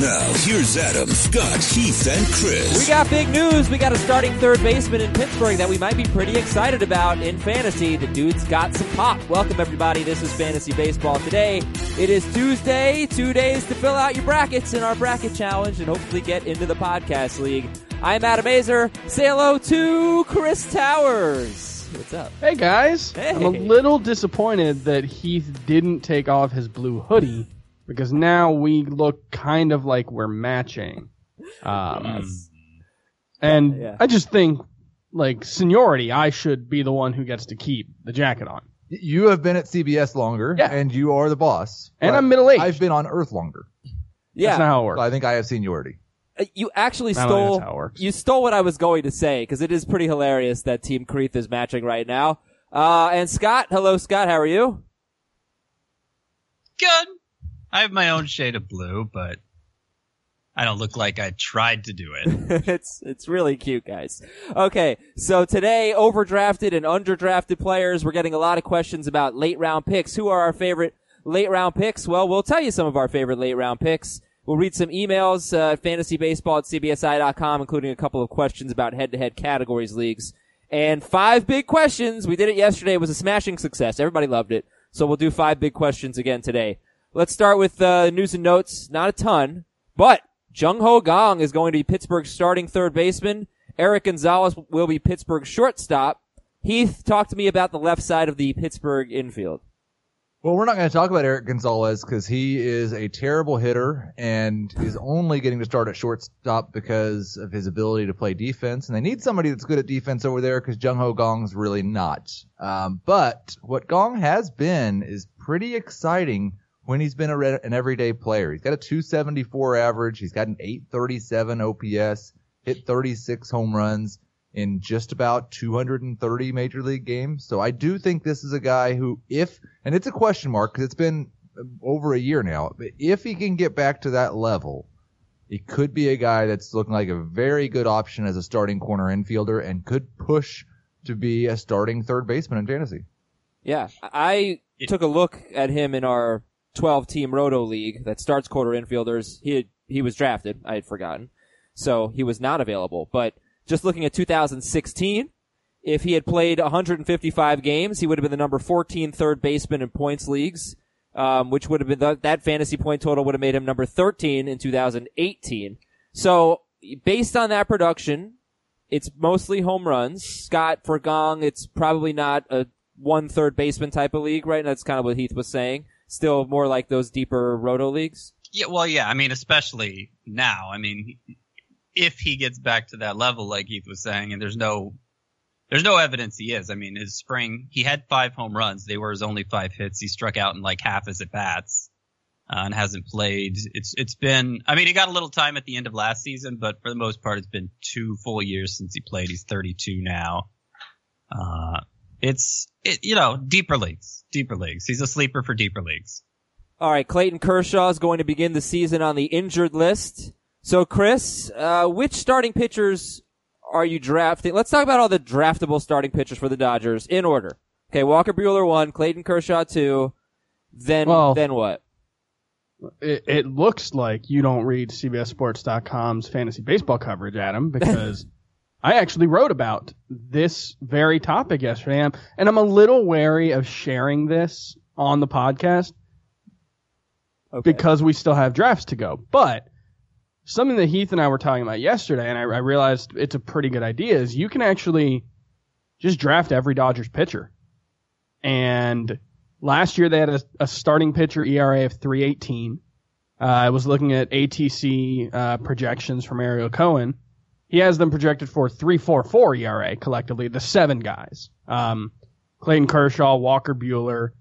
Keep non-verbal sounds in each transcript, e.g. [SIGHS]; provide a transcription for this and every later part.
Now, here's Adam, Scott, Heath, and Chris. We got big news. We got a starting third baseman in Pittsburgh that we might be pretty excited about in fantasy. The dude's got some pop. Welcome, everybody. This is Fantasy Baseball today. It is Tuesday, two days to fill out your brackets in our bracket challenge and hopefully get into the podcast league. I'm Adam Aizer. Say hello to Chris Towers. What's up? Hey guys, Hey. I'm a little disappointed that Heath didn't take off his blue hoodie because now we look kind of like we're matching. Um, Yes. and Yeah. I just think, like seniority, I should be the one who gets to keep the jacket on. You have been at CBS longer, Yeah. and you are the boss. And I'm middle-aged. I've been on Earth longer. That's Yeah. not how it So works. I think I have seniority. Uh, You actually I don't think stole how it works. you stole what I was going to say because it is pretty hilarious that Team Creeth is matching right now. Uh, and Scott, hello Scott, how are you? good. I have my own shade of blue, but I don't look like I tried to do it. [LAUGHS] it's it's really cute, guys. Okay, so today, overdrafted and underdrafted players. We're getting a lot of questions about late round picks. Who are our favorite late round picks? Well, we'll tell you some of our favorite late round picks. We'll read some emails uh, at fantasybaseball at cbsi.com, including a couple of questions about head-to-head categories leagues. And five big questions. We did it yesterday. It was a smashing success. Everybody loved it. So we'll do five big questions again today. Let's start with uh, news and notes. Not a ton, but Jung Ho Kang is going to be Pittsburgh's starting third baseman. Erik Gonzalez will be Pittsburgh's shortstop. Heath, talk to me about the left side of the Pittsburgh infield. Well, we're not going to talk about Erik Gonzalez because he is a terrible hitter and is only getting to start at shortstop because of his ability to play defense. And they need somebody that's good at defense over there because Jung Ho Kang's really not. Um, but what Kang has been is pretty exciting when he's been a, re- an everyday player. He's got a 274 average. He's got an 837 OPS, hit 36 home runs in just about 230 major league games. So I do think this is a guy who, if, and it's a question mark because it's been uh, over a year now, but if he can get back to that level, he could be a guy that's looking like a very good option as a starting corner infielder and could push to be a starting third baseman in fantasy. Yeah, I took a look at him in our 12 team Roto League that starts quarter infielders. He had, he was drafted. I had forgotten. So he was not available. But just looking at 2016, if he had played 155 games, he would have been the number 14 third baseman in points leagues, um, which would have been the, that fantasy point total would have made him number 13 in 2018. So based on that production, it's mostly home runs. Scott for Kang, it's probably not a one third baseman type of league, right? That's kind of what Heath was saying. Still more like those deeper roto leagues. yeah, well, yeah, I mean, especially now. I mean, if he gets back to that level, like Heath was saying, and there's no, there's no evidence he is. I mean, his spring, he had five home runs. They were his only five hits. He struck out in like half his at bats. Uh, and hasn't played. It's it's been. I mean, he got a little time at the end of last season, but for the most part, it's been two full years since he played. He's 32 now. Uh, it's it, you know deeper leagues, deeper leagues. He's a sleeper for deeper leagues. All right, Clayton Kershaw is going to begin the season on the injured list. So, Chris, uh, which starting pitchers are you drafting? Let's talk about all the draftable starting pitchers for the Dodgers in order. Okay, Walker Buehler one, Clayton Kershaw two, then Well- then what? It, it looks like you don't read CBSSports.com's fantasy baseball coverage, Adam, because [LAUGHS] I actually wrote about this very topic yesterday, and I'm, and I'm a little wary of sharing this on the podcast Okay. because we still have drafts to go. But something that Heath and I were talking about yesterday, and I, I realized it's a pretty good idea, is you can actually just draft every Dodgers pitcher. And last year they had a, a starting pitcher ERA of 318. Uh, I was looking at ATC uh, projections from Ariel Cohen. He has them projected for 3.44 ERA collectively, the seven guys. Um, Clayton Kershaw, Walker Buehler,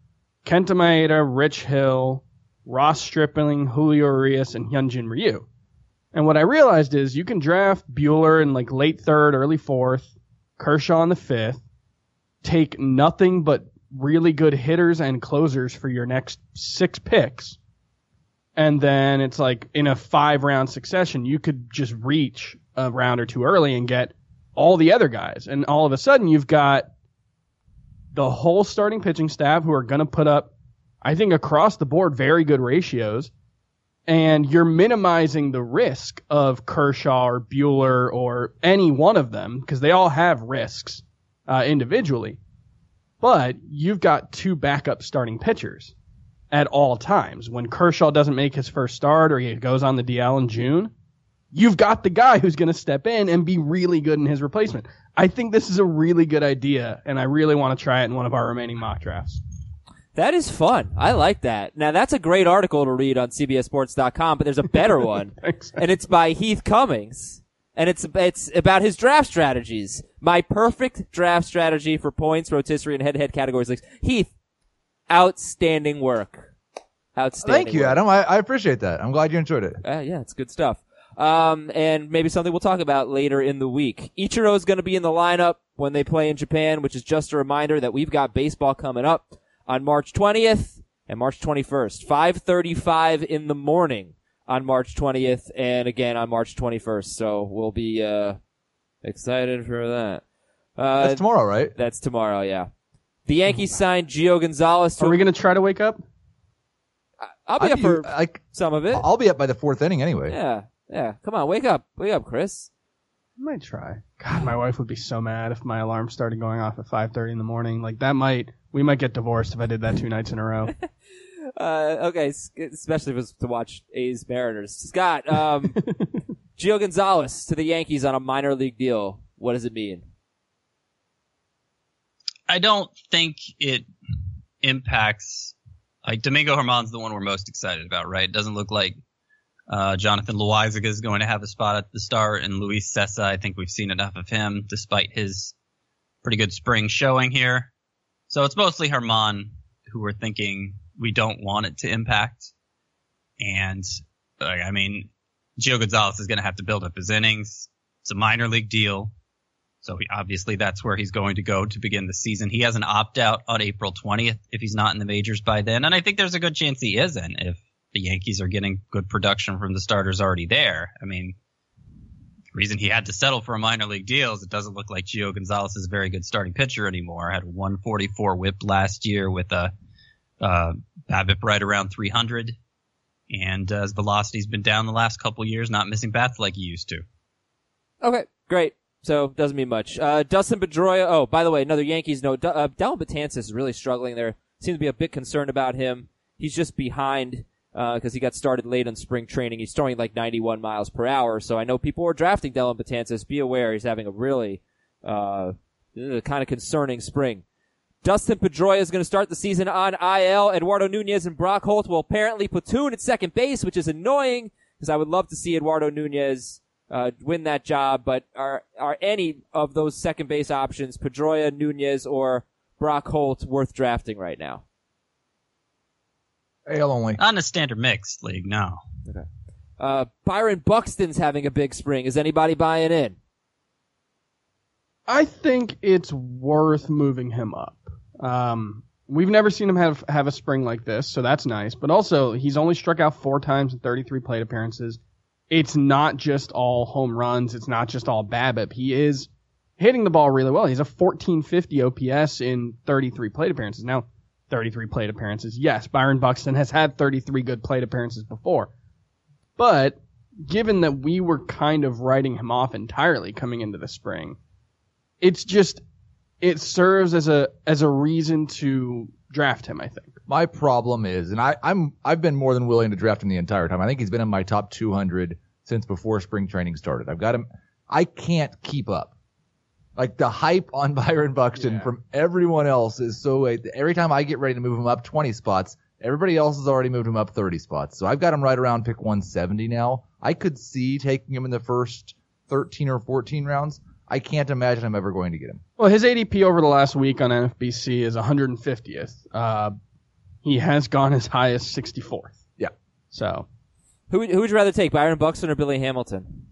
Kenta Maeda, Rich Hill, Ross Stripling, Julio Urias, and Hyunjin Ryu. And what I realized is you can draft Buehler in like late third, early fourth, Kershaw in the fifth, take nothing but really good hitters and closers for your next six picks. And then it's like in a five round succession, you could just reach a round or two early and get all the other guys. And all of a sudden you've got the whole starting pitching staff who are going to put up, I think across the board, very good ratios. And you're minimizing the risk of Kershaw or Buehler or any one of them because they all have risks uh, individually. But you've got two backup starting pitchers at all times. When Kershaw doesn't make his first start or he goes on the DL in June, you've got the guy who's going to step in and be really good in his replacement. I think this is a really good idea, and I really want to try it in one of our remaining mock drafts. That is fun. I like that. Now that's a great article to read on CBSSports.com, but there's a better [LAUGHS] one, Thanks. and it's by Heath Cummings, and it's it's about his draft strategies. My perfect draft strategy for points, rotisserie, and head-to-head categories. Like Heath, outstanding work. Outstanding. Thank you, work. Adam. I, I appreciate that. I'm glad you enjoyed it. Uh, yeah, it's good stuff. Um, and maybe something we'll talk about later in the week. Ichiro is going to be in the lineup when they play in Japan, which is just a reminder that we've got baseball coming up on March 20th and March 21st. 5:35 in the morning on March 20th and again on March 21st. So we'll be uh excited for that. Uh, That's tomorrow, right? that's tomorrow, yeah. The Yankees signed Gio Gonzalez. To Are we going to try to wake up? I'll be I'd up for like, some of it. I'll be up by the fourth inning anyway. Yeah, yeah. Come on, wake up, wake up, Chris. I might try. God, my wife would be so mad if my alarm started going off at 5:30 in the morning. Like that might we might get divorced if I did that two nights in a row. [LAUGHS] Uh, okay, especially if it's to watch A's Mariners. Scott, um, [LAUGHS] Gio Gonzalez to the Yankees on a minor league deal. What does it mean? I don't think it impacts. Like Domingo German's the one we're most excited about, right? It doesn't look like uh, Jonathan Loaisiga is going to have a spot at the start, and Luis Cessa. I think we've seen enough of him, despite his pretty good spring showing here. So it's mostly German who we're thinking we don't want it to impact. And I mean, Gio Gonzalez is going to have to build up his innings. It's a minor league deal. So he, obviously that's where he's going to go to begin the season. He has an opt out on April 20th if he's not in the majors by then. And I think there's a good chance he isn't if the Yankees are getting good production from the starters already there. I mean, the reason he had to settle for a minor league deal is it doesn't look like Gio Gonzalez is a very good starting pitcher anymore. Had a 144 whip last year with a, uh, BABIP right around 300. And uh, his velocity's been down the last couple years, not missing bats like he used to. Okay, great. So doesn't mean much. Uh, Dustin Pedroia. Oh, by the way, another Yankees note. Uh, Dellin Betances is really struggling there. Seems to be a bit concerned about him. He's just behind because he got started late on spring training. He's throwing like 91 miles per hour. So I know people are drafting Dellin Betances. Be aware he's having a really uh, kind of concerning spring. Dustin Pedroia is going to start the season on IL. Eduardo Nunez and Brock Holt will apparently platoon at second base, which is annoying because I would love to see Eduardo Nunez uh, win that job. But are are any of those second base options, Pedroia, Nunez, or Brock Holt, worth drafting right now? AL only. Not in a standard mixed league, no. Okay. Uh, Byron Buxton's having a big spring. Is anybody buying in? I think it's worth moving him up. Um, we've never seen him have have a spring like this, so that's nice. But also, he's only struck out four times in 33 plate appearances. It's not just all home runs. It's not just all BABIP. He is hitting the ball really well. He's a 1450 OPS in 33 plate appearances. Now, 33 plate appearances. Yes, Byron Buxton has had 33 good plate appearances before. But given that we were kind of writing him off entirely coming into the spring, it's just it serves as a as a reason to draft him. I think. My problem is, and I, I'm I've been more than willing to draft him the entire time. I think he's been in my top 200 since before spring training started. I've got him. I can't keep up. Like the hype on [LAUGHS] Byron Buxton Yeah. from everyone else is so. Every time I get ready to move him up 20 spots, everybody else has already moved him up 30 spots. So I've got him right around pick 170 now. I could see taking him in the first 13 or 14 rounds. I can't imagine I'm ever going to get him. Well, his ADP over the last week on NFBC is 150th. Uh, he has gone as high as 64th. Yeah. So Who would- who would you rather take, Byron Buxton or Billy Hamilton?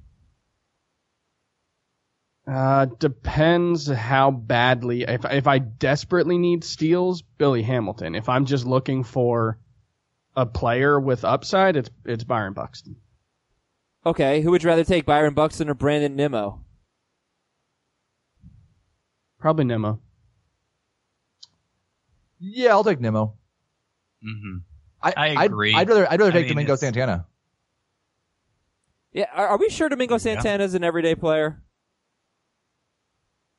Uh, depends how badly. If if I desperately need steals, Billy Hamilton. If I'm just looking for a player with upside, it's it's Byron Buxton. Okay, who would you rather take, Byron Buxton or Brandon Nimmo? Probably Nimmo. Yeah, I'll take Nimmo. Mm-hmm. I, I I'd- agree. I'd, rather I'd rather I take mean, Domingo it's- Santana. Yeah, are, are we sure Domingo Santana is an everyday player?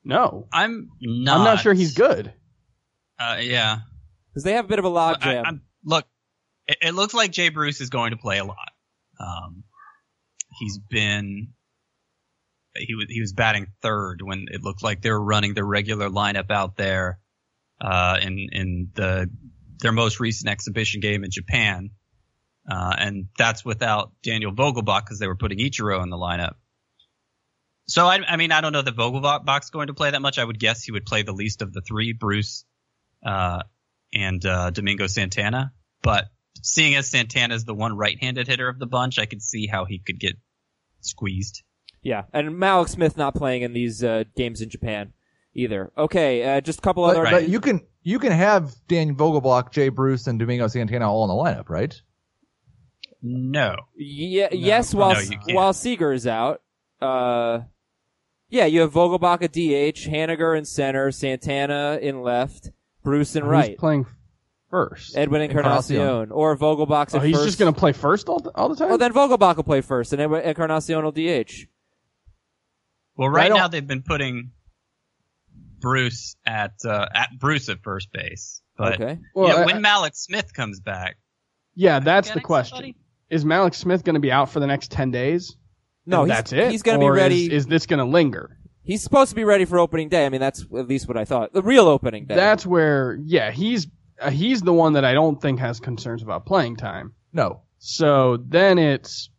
No, I'm not. I'm not sure he's good. Uh, yeah. Because they have a bit of a logjam. I'm, look, it, it looks like Jay Bruce is going to play a lot. Um, he's been he was he was batting third when it looked like they were running the regular lineup out there uh, in in the their most recent exhibition game in Japan, uh, and that's without Daniel Vogelbach because they were putting Ichiro in the lineup. So I, I mean I don't know that Vogelbach's going to play that much. I would guess he would play the least of the three, Bruce, uh, and uh, Domingo Santana. But seeing as Santana is the one right-handed hitter of the bunch, I could see how he could get squeezed. yeah, and Mallex Smith not playing in these uh, games in Japan either. Okay, uh, just a couple But, other. but you can you can have Daniel Vogelbach, Jay Bruce, and Domingo Santana all in the lineup, right? No. Yeah, yes, while No, while Seager is out. Uh, yeah, you have Vogelbach at DH, Haniger in center, Santana in left, Bruce in Who's right, playing first? Edwin Encarnacion, or Vogelbach's oh, he's first. just gonna play first all the, all the time. Well, then Vogelbach will play first, and Edwin Encarnacion will DH. Well, right now they've been putting Bruce at uh, at Bruce at first base. But okay. Well, yeah, I- when Mallex Smith comes back, yeah, that's the question. somebody? Is Mallex Smith going to be out for the next ten days? No, he's, that's it. He's going to be Or is- ready. Is, this going to linger? he's supposed to be ready for opening day. I mean, that's at least what I thought. The real opening day. That's where, yeah, he's uh, he's the one that I don't think has concerns about playing time. No, So then it's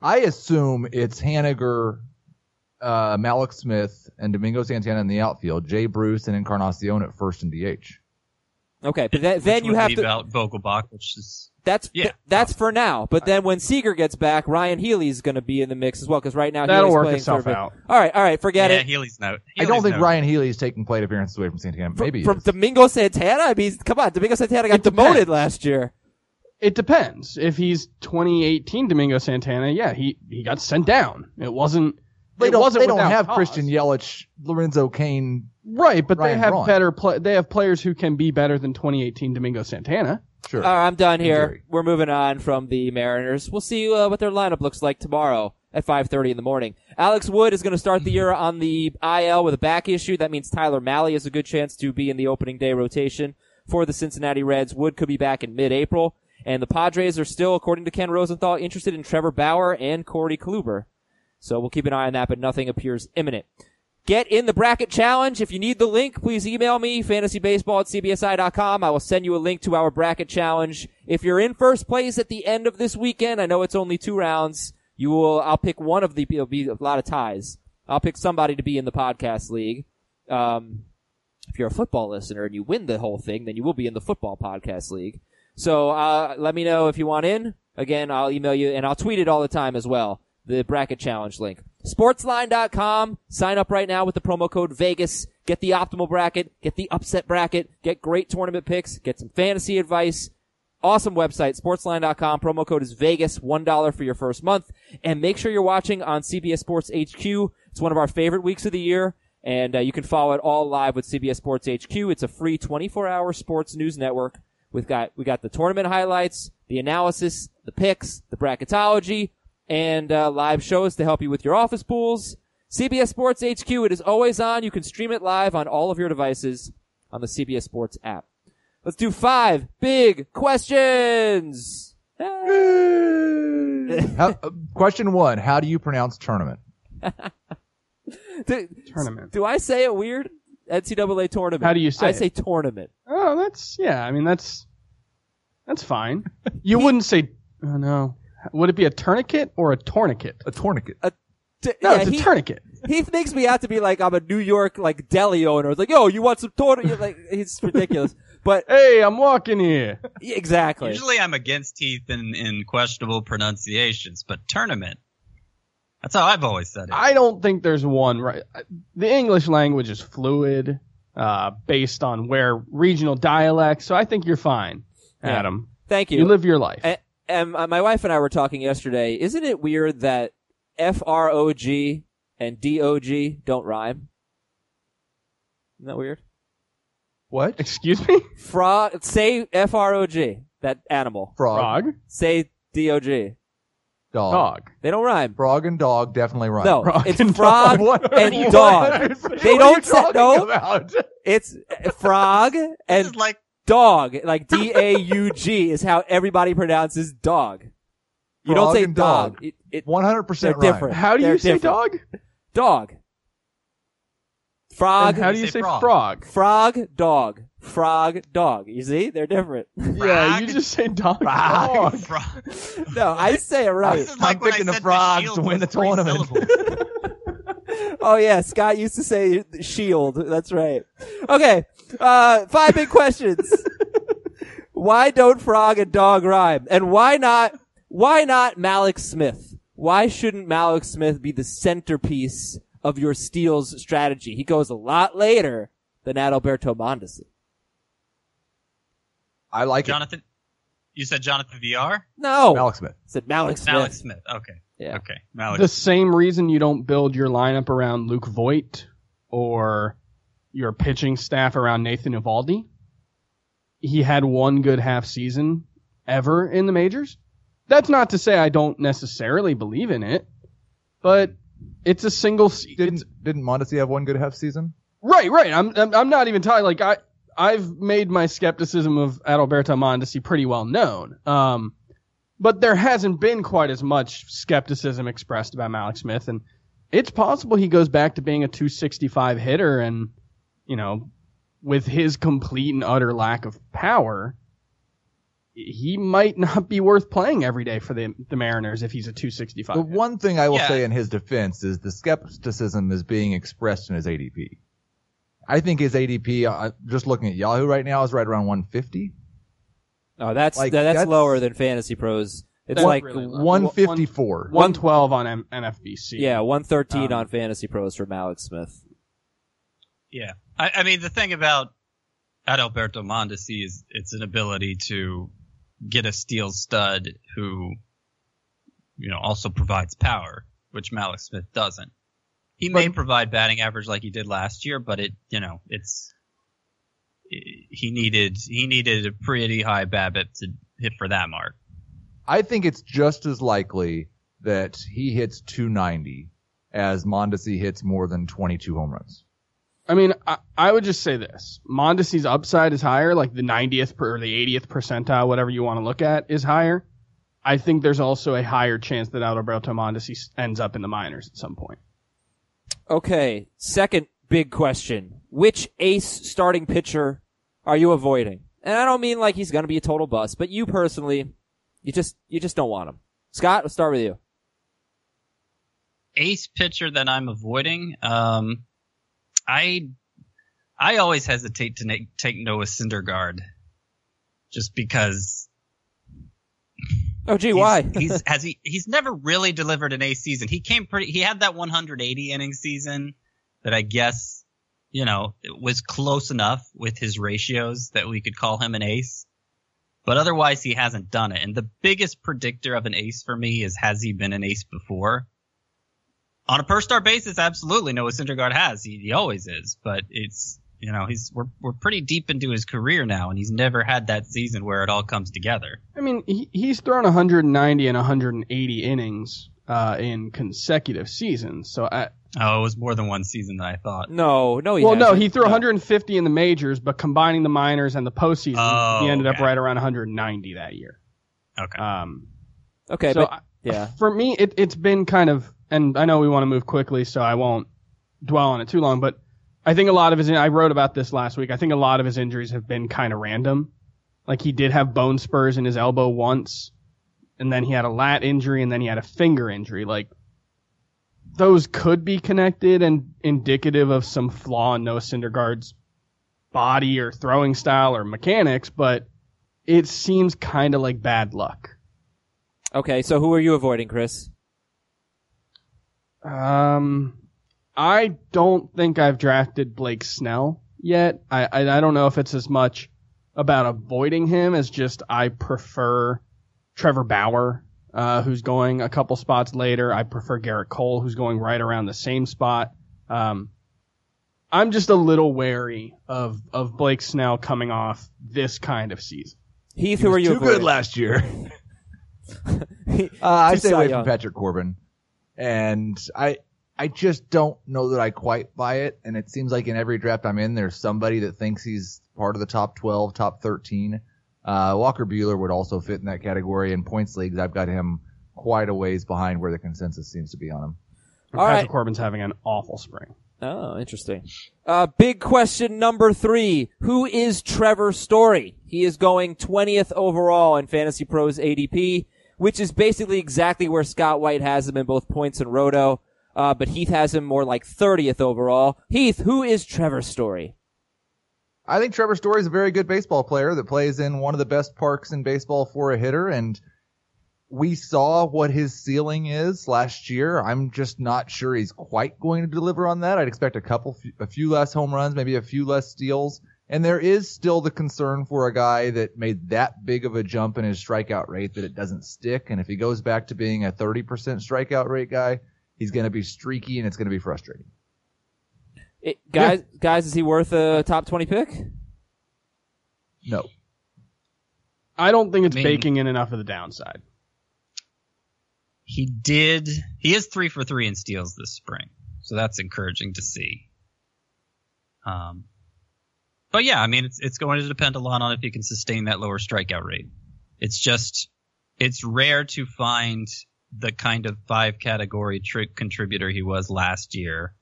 I assume it's Haniger, uh, Mallex Smith, and Domingo Santana in the outfield, Jay Bruce and Encarnacion at first and DH. okay, but then, then you would have leave to. out Vogelbach, which is That's Yeah. th- that's for now. But then when Seager gets back, Ryon Healy's going to be in the mix as well. Because right now That'll Healy's work playing itself out. All right, all right, forget yeah, it. Healy's no. I don't think no- Ryon Healy's taking plate appearances away from Santana. Maybe he from. Domingo Santana. I mean, come on, Domingo Santana got demoted last year. it depends. If he's 2018 Domingo Santana, yeah, he he got sent down. It wasn't. They it don't. wasn't They don't have cause. Christian Yelich, Lorenzo Cain. Right, but Ryan they have Braun. better play. They have players who can be better than 2018 Domingo Santana. Sure. All right, I'm done here. Jerry. We're moving on from the Mariners. We'll see uh, what their lineup looks like tomorrow at 5:30 in the morning. Alex Wood is going to start the year on the IL with a back issue. That means Tyler Mahle has a good chance to be in the opening day rotation for the Cincinnati Reds. Wood could be back in mid-April, and the Padres are still, according to Ken Rosenthal, interested in Trevor Bauer and Corey Kluber. So we'll keep an eye on that, but nothing appears imminent. Get in the bracket challenge. If you need the link, please email me, fantasybaseball at cbsi.com. I will send you a link to our bracket challenge. If you're in first place at the end of this weekend, I know it's only two rounds. You will, I'll pick one of the, it'll be a lot of ties. I'll pick somebody to be in the podcast league. Um, if you're a football listener and you win the whole thing, then you will be in the football podcast league. So, uh, let me know if you want in. Again, I'll email you and I'll tweet it all the time as well. The bracket challenge link. Sportsline.com. Sign up right now with the promo code Vegas. Get the optimal bracket. Get the upset bracket. Get great tournament picks. Get some fantasy advice. Awesome website, sportsline.com. Promo code is Vegas, $1 for your first month. And make sure you're watching on CBS Sports HQ. It's one of our favorite weeks of the year. And uh, you can follow it all live with CBS Sports HQ. It's a free 24-hour sports news network. We've got we got the tournament highlights, the analysis, the picks, the bracketology, and uh, live shows to help you with your office pools. CBS Sports HQ. It is always on. You can stream it live on all of your devices on the CBS Sports app. Let's do five big questions. How, uh, question one: How do you pronounce tournament? [LAUGHS] do, Tournament. do I say it weird? NCAA tournament. How do you say I it? say tournament. Oh, that's yeah. I mean, that's that's fine. [LAUGHS] You wouldn't say. Oh no. Would it be a tourniquet or a tourniquet? A tourniquet. T- No, yeah, it's a he, tourniquet. he makes me have to be like I'm a New York like deli owner. It's like, yo, you want some tournament? Like, it's [LAUGHS] ridiculous. But Hey, I'm walking here. [LAUGHS] yeah, exactly. Usually I'm against Heath in, in questionable pronunciations, but tournament. That's how I've always said it. I don't think there's one right. The English language is fluid, uh, based on where regional dialects. So I think you're fine, Yeah. Adam. Thank you. You live your life. And uh, my wife and I were talking yesterday. Isn't it weird that F R O G and D O G don't rhyme? Isn't that weird? What? Excuse me, [LAUGHS] Frog. Say F R O G. That animal. Frog. frog, Say D O G. Dog. dog. They don't rhyme. Frog and dog definitely rhyme. No, Frog it's and frog What? and dog. What They are don't you say- no. about? It's [LAUGHS] frog this and is like dog. Like [LAUGHS] D A U G is how everybody pronounces dog. You don't Frog say and dog. dog. It, it, 100% They're rhyme. different. How do They're you say different. dog? dog. Frog. And how do You you say say frog. frog? Frog, dog. Frog, dog. You see? They're different. [LAUGHS] Yeah, you Frog. just say dog. Frog. frog. [LAUGHS] no, I say it right. This is I'm when I picking the said frogs shield to win was the three tournament. syllables. [LAUGHS] Oh yeah, Scott used to say shield. That's right. Okay. Uh, five big questions. [LAUGHS] why don't frog and dog rhyme? And why not, why not Mallex Smith? Why shouldn't Mallex Smith be the centerpiece of your steals strategy? He goes a lot later than Adalberto Mondesi. I like Jonathan, you said Jonathan Villar? No. Mallex Smith. I said Mallex Smith. Mallex Smith. Okay. Yeah. Okay. Mallex. The same reason you don't build your lineup around Luke Voit or your pitching staff around Nathan Eovaldi. He had one good half season ever in the majors. That's not to say I don't necessarily believe in it, but it's a single. se- Didn't it's- didn't Mondesi have one good half season? Right, right. I'm, I'm, I'm not even talking like I, I've made my skepticism of Adalberto Mondesi pretty well known. Um, but there hasn't been quite as much skepticism expressed about Mallex Smith, and it's possible he goes back to being a 265 hitter, and you know, with his complete and utter lack of power, he might not be worth playing every day for the the Mariners if he's a 265. The hitter. one thing I will Yeah. say in his defense is the skepticism is being expressed in his ADP. I think his ADP, uh, just looking at Yahoo right now, is right around 150. Oh, that's, Like, that's, that's- lower than Fantasy Pros. It's That's like, really low. 154. 112 on M- NFBC. yeah, 113 Um, on Fantasy Pros for Mallex Smith. Yeah. I, I mean, the thing about Adalberto Mondesi is its an ability to get a steal stud who, you know, also provides power, which Mallex Smith doesn't. He may provide batting average like he did last year, but it, you know, it's, he needed, he needed a pretty high BABIP to hit for that mark. I think it's just as likely that he hits 290 as Mondesi hits more than 22 home runs. I mean, I, I would just say this: Mondesi's upside is higher, like the 90th per, or the 80th percentile, whatever you want to look at, is higher. I think there's also a higher chance that Alberto Mondesi ends up in the minors at some point. Okay, second big question. Which ace starting pitcher are you avoiding? And I don't mean like he's gonna be a total bust, but you personally, you just, you just don't want him. Scott, let's start with you. ace pitcher that I'm avoiding. Um, I I always hesitate to na- take Noah Syndergaard, just because. Oh gee, he's- why? he's [LAUGHS] has he he's never really delivered an ace season. He came pretty. He had that 180 inning season that I guess you know it was close enough with his ratios that we could call him an ace. But otherwise, he hasn't done it. And the biggest predictor of an ace for me is has he been an ace before? On a per star basis, absolutely. Noah Syndergaard has. He, he always is. But it's you know he's we're we're pretty deep into his career now, and he's never had that season where it all comes together. I mean, he, he's thrown 190 and 180 innings uh, in consecutive seasons. So, I, Oh, it was more than one season than I thought. no, no, he well, no, hasn't. he threw 150 in the majors, but combining the minors and the postseason, Oh, he ended up right around 190 that year. Okay. Um, Okay, so but I- yeah. for me, it, it's been kind of, and I know we want to move quickly, so I won't dwell on it too long, but I think a lot of his, I wrote about this last week. I think a lot of his injuries have been kind of random. Like he did have bone spurs in his elbow once, and then he had a lat injury, and then he had a finger injury. Like those could be connected and indicative of some flaw in Noah Syndergaard's body or throwing style or mechanics, but it seems kind of like bad luck. Okay, so who are you avoiding, Chris? Um, I don't think I've drafted Blake Snell yet. I, I I don't know if it's as much about avoiding him as just I prefer Trevor Bauer, uh, who's going a couple spots later. I prefer Gerrit Cole, who's going right around the same spot. Um, I'm just a little wary of of Blake Snell coming off this kind of season. Heath, He who are you too avoiding? good last year. [LAUGHS] [LAUGHS] Uh, I Too stay away Young. from Patrick Corbin, and I I just don't know that I quite buy it. And it seems like in every draft I'm in, there's somebody that thinks he's part of the top 12, top 13. Uh, Walker Buehler would also fit in that category. In points leagues, I've got him quite a ways behind where the consensus seems to be on him. All Patrick right. Corbin's having an awful spring. Oh, interesting. Uh, big question number three. Who is Trevor Story? He is going 20th overall in Fantasy Pros ADP, which is basically exactly where Scott White has him in both points and roto. Uh, but Heath has him more like 30th overall. Heath, who is Trevor Story? I think Trevor Story is a very good baseball player that plays in one of the best parks in baseball for a hitter, and we saw what his ceiling is last year. I'm just not sure he's quite going to deliver on that. I'd expect a couple, a few less home runs, maybe a few less steals, and there is still the concern for a guy that made that big of a jump in his strikeout rate that it doesn't stick. And if he goes back to being a 30% strikeout rate guy, he's going to be streaky and it's going to be frustrating. It, guys, guys, is he worth a top 20 pick? No. I don't think it's I mean- baking in enough of the downside. He did. He is three for three in steals this spring, so that's encouraging to see. Um, but yeah, I mean, it's it's going to depend a lot on if he can sustain that lower strikeout rate. It's just, it's rare to find the kind of five category tri- contributor he was last year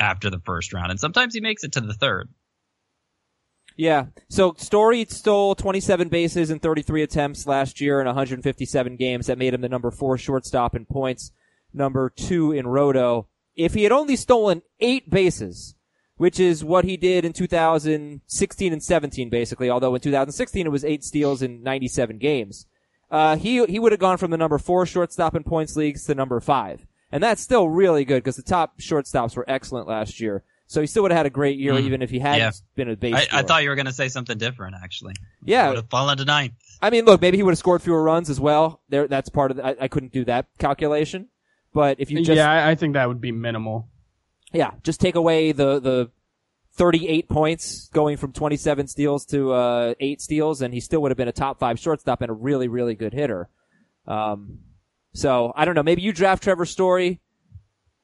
after the first round, and sometimes he makes it to the third. Yeah. So Story stole 27 bases in 33 attempts last year in 157 games. That made him the number four shortstop in points, number two in roto. If he had only stolen eight bases, which is what he did in 2016 and 17, basically, although in 2016 it was eight steals in 97 games, uh, he, he would have gone from the number four shortstop in points leagues to number five. And that's still really good because the top shortstops were excellent last year. So he still would have had a great year Mm. even if he hadn't Yeah. been a base I, I thought you were going to say something different, actually. Yeah. would have fallen to ninth. I mean, look, maybe he would have scored fewer runs as well. There, that's part of the, I, I couldn't do that calculation. But if you just, yeah, yeah. I, I think that would be minimal. Yeah. Just take away the, the 38 points going from 27 steals to, uh, 8 steals and he still would have been a top 5 shortstop and a really, really good hitter. Um, so I don't know, maybe you draft Trevor Story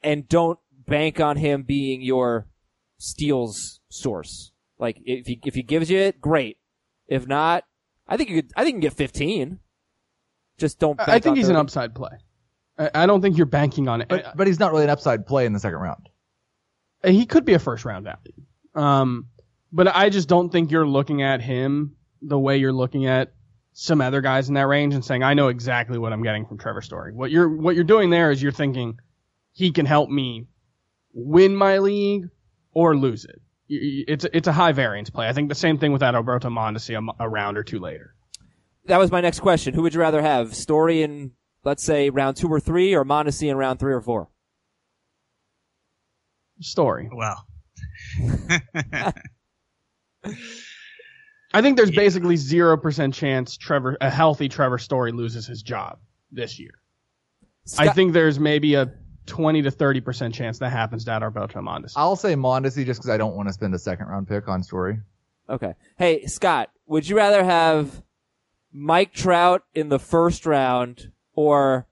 and don't bank on him being your steals source. Like, if he, if he gives you it, great. If not, I think you could, I think you can get 15. Just don't I, I think on he's an upside play. I, I don't think you're banking on it. But, but he's not really an upside play in the second round. He could be a first round value. Um, but I just don't think you're looking at him the way you're looking at some other guys in that range and saying, I know exactly what I'm getting from Trevor Story. What you're, what you're doing there is you're thinking he can help me win my league or lose it. Y- y- It's, it's a high variance play. I think the same thing with that Alberto Mondesi a round or two later. That was my next question. Who would you rather have? Story in, let's say, round two or three, or Mondesi in round three or four? Story. Well, [LAUGHS] [LAUGHS] [LAUGHS] I think there's basically zero percent chance Trevor, a healthy Trevor Story loses his job this year. I think there's maybe a 20 to 30 percent chance that happens to Alberto Mondesi. I'll say Mondesi just because I don't want to spend a second round pick on Story. Okay. Hey, Scott, would you rather have Mike Trout in the first round or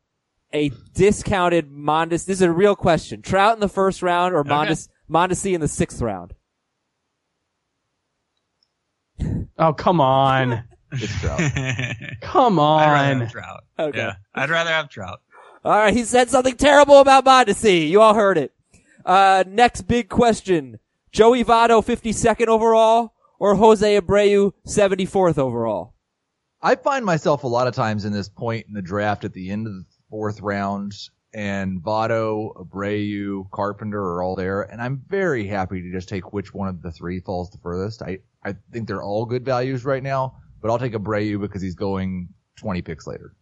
a discounted Mondesi? This is a real question. Trout in the first round or Okay. Mondes- Mondesi in the sixth round? Oh, come on. [LAUGHS] It's Trout. [LAUGHS] Come I'd rather on. have Trout. Okay. Yeah, I'd rather have Trout. All right, he said something terrible about Mondesi. You all heard it. Uh, next big question. Joey Votto, 52nd overall, or Jose Abreu, 74th overall? I find myself a lot of times in this point in the draft at the end of the fourth round, and Votto, Abreu, Carpenter are all there, and I'm very happy to just take which one of the three falls the furthest. I, I think they're all good values right now, but I'll take Abreu because he's going 20 picks later.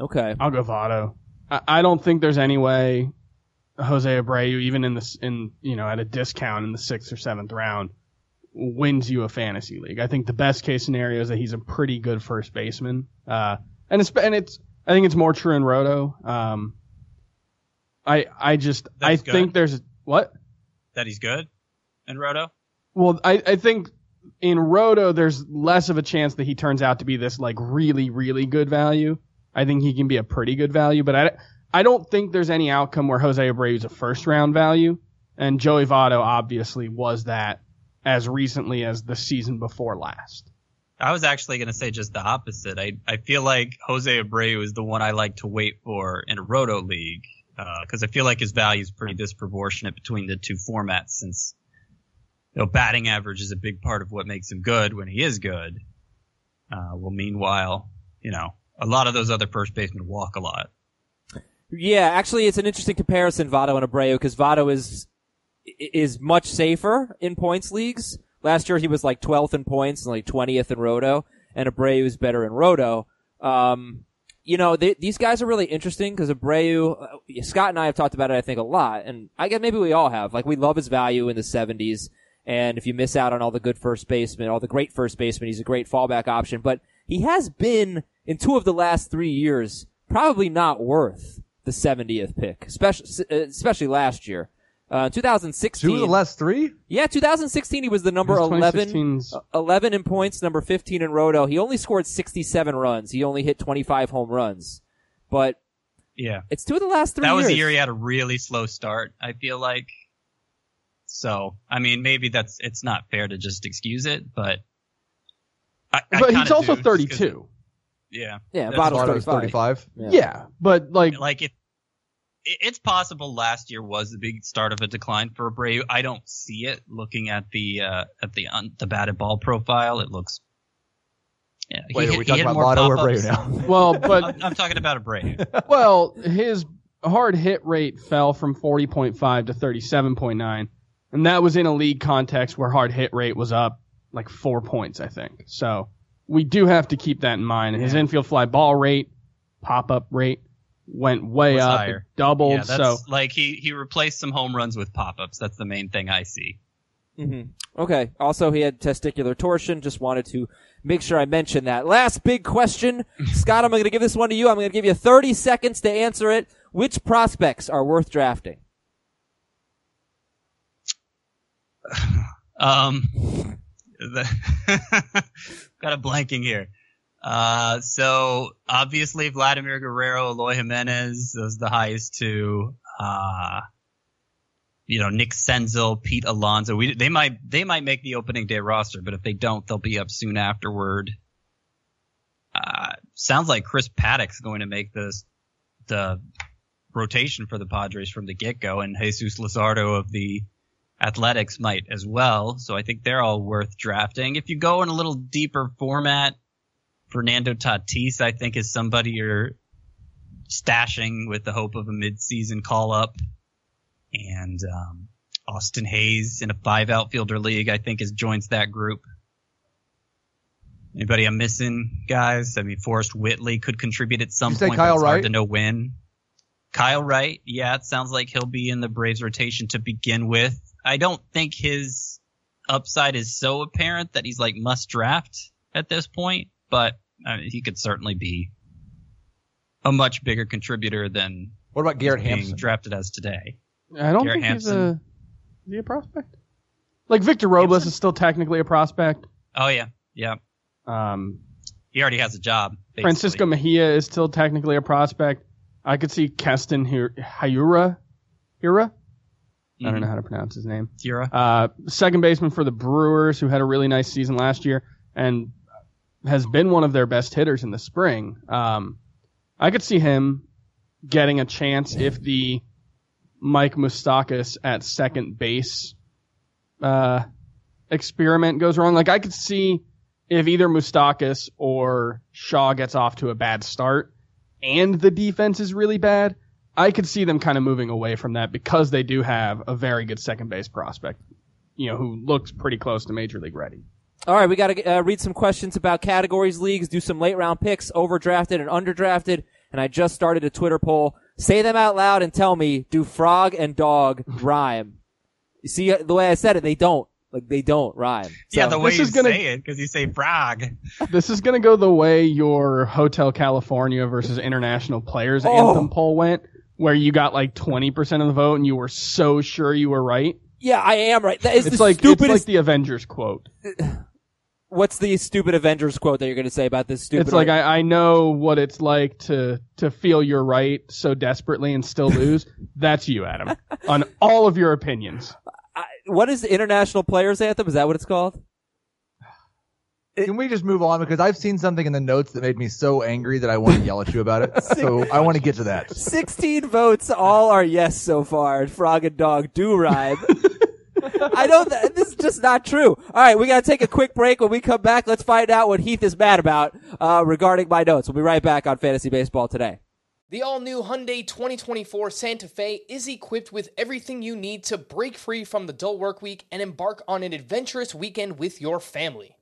Okay. I'll go Votto. I, I don't think there's any way Jose Abreu, even in this, in you know, at a discount in the sixth or seventh round, wins you a fantasy league. I think the best case scenario is that he's a pretty good first baseman. Uh, and it's and it's I think it's more true in Roto. Um, I I just I good. think there's what That he's good in Roto. well, I, I think in Roto, there's less of a chance that he turns out to be this like really, really good value. I think he can be a pretty good value, but I, I don't think there's any outcome where Jose Abreu is a first round value. And Joey Votto obviously was that as recently as the season before last. I was actually going to say just the opposite. I, I feel like Jose Abreu is the one I like to wait for in a roto league because I feel like his value is pretty disproportionate between the two formats since you know batting average is a big part of what makes him good when he is good. Uh, well, meanwhile, you know a lot of those other first basemen walk a lot. Yeah, actually, it's an interesting comparison, Votto and Abreu, because Votto is is much safer in points leagues. Last year, he was like 12th in points and like 20th in Roto, and Abreu is better in Roto. Um, you know, they, these guys are really interesting because Abreu, uh, Scott and I have talked about it, I think, a lot, and I guess maybe we all have. Like, we love his value in the 70s, and if you miss out on all the good first basemen, all the great first basemen, he's a great fallback option. But he has been in two of the last three years probably not worth the 70th pick, especially especially last year. Uh, 2016. Two of the last three? Yeah, 2016 he was the number His 11, 2016's uh, 11 in points, number 15 in Roto. He only scored 67 runs. He only hit 25 home runs. But Yeah, it's two of the last three that was years. the year he had a really slow start. I feel like. So I mean, maybe that's it's not fair to just excuse it, but. I, I But kinda he's also do, 32. Yeah. yeah, That's Votto's Votto's 35. 35. Yeah. Yeah. but like, like if it- it's possible last year was the big start of a decline for Abreu. I don't see it looking at the uh, at the un, the batted ball profile. It looks. Yeah, Wait, hit- are we talking about more Votto or. Abreu now? [LAUGHS] well, [LAUGHS] but I'm, I'm talking about Abreu. [LAUGHS] well, his hard hit rate fell from 40.5 to 37.9, and that was in a league context where hard hit rate was up like four points, I think. So we do have to keep that in mind. His infield fly ball rate, pop up rate went way Was up, higher. doubled. yeah, so like he he replaced some home runs with pop-ups. That's the main thing I see. Mm-hmm. Okay. Also, he had testicular torsion. Just wanted to make sure I mentioned that. Last big question. [LAUGHS] Scott, I'm going to give this one to you. I'm going to give you 30 seconds to answer it. Which prospects are worth drafting? [SIGHS] Um, [LAUGHS] the [LAUGHS] got a blanking here. Uh, so obviously Vladimir Guerrero, Eloy Jimenez, those the highest two. Uh, you know, Nick Senzel, Pete Alonso. We, they might, they might make the opening day roster, but if they don't, they'll be up soon afterward. Uh, sounds like Chris Paddack's going to make this, the rotation for the Padres from the get-go and Jesus Luzardo of the Athletics might as well. So I think they're all worth drafting. If you go in a little deeper format, Fernando Tatis, I think is somebody you're stashing with the hope of a midseason call up. And, um, Austin Hays in a five outfielder league, I think is joins that group. Anybody I'm missing, guys? I mean, Forrest Whitley could contribute at some You say point. Kyle it's hard Wright? to know when. Kyle Wright, yeah, it sounds like he'll be in the Braves rotation to begin with. I don't think his upside is so apparent that he's like must draft at this point, but I mean, he could certainly be a much bigger contributor than What about Garrett being Hampson? drafted as today. I don't Garrett think he's a Hampson. is he a prospect. Like Victor Robles Hampson? is still technically a prospect. Oh yeah, yeah. Um, He already has a job. basically. Francisco Mejia is still technically a prospect. I could see Keston Hi- Hiura. Hira? I don't Mhm. know how to pronounce his name. Kira. Uh, second baseman for the Brewers, who had a really nice season last year and has been one of their best hitters in the spring. Um, I could see him getting a chance if the Mike Moustakas at second base uh, experiment goes wrong. Like I could see if either Moustakas or Shaw gets off to a bad start and the defense is really bad, I could see them kind of moving away from that because they do have a very good second base prospect, you know, who looks pretty close to major league ready. All right, we got to uh, read some questions about categories, leagues, do some late round picks, overdrafted and underdrafted. And I just started a Twitter poll. Say them out loud and tell me, do frog and dog [LAUGHS] rhyme? You see uh, the way I said it, they don't. Like they don't rhyme. yeah, the way this you is gonna- say it, because you say frog. [LAUGHS] This is gonna go the way your Hotel California versus International Players Oh. Anthem poll went, where you got like 20% of the vote and you were so sure you were right. yeah, I am right. That is It's the like, it's stupidest. like the Avengers quote. [LAUGHS] what's the stupid Avengers quote that you're going to say about this stupid? It's like, I, I know what it's like to, to feel you're right so desperately and still lose. [LAUGHS] That's you, Adam. On all of your opinions. I, what is the International Players Anthem? Is that what it's called? Can we just move on because I've seen something in the notes that made me so angry that I want to yell at you about it. [LAUGHS] So I want to get to that. 16 votes, all are yes so far. Frog and dog do rhyme. [LAUGHS] I don't, th- this is just not true. All right, we gotta take a quick break. When we come back, let's find out what Heath is mad about, uh, regarding my notes. We'll be right back on Fantasy Baseball today. The all new Hyundai 2024 Santa Fe is equipped with everything you need to break free from the dull work week and embark on an adventurous weekend with your family.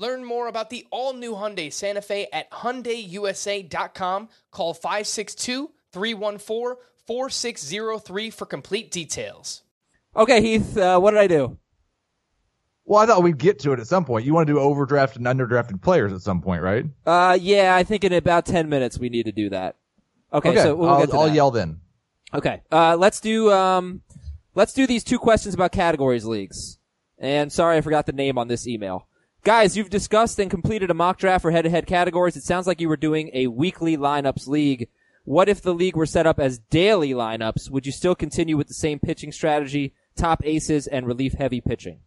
Learn more about the all new Hyundai Santa Fe at HyundaiUSA.com. Call 562 314 4603 for complete details. Okay, Heath, uh, what did I do? Well, I thought we'd get to it at some point. You want to do overdraft and underdrafted players at some point, right? Uh, yeah, I think in about 10 minutes we need to do that. Okay, so we'll I'll, get to I'll that. yell then. Okay. Uh, let's do um, let's do these two questions about categories leagues. And sorry, I forgot the name on this email. Guys, you've discussed and completed a mock draft for head-to-head categories. It sounds like you were doing a weekly lineups league. What if the league were set up as daily lineups? Would you still continue with the same pitching strategy, top aces, and relief-heavy pitching?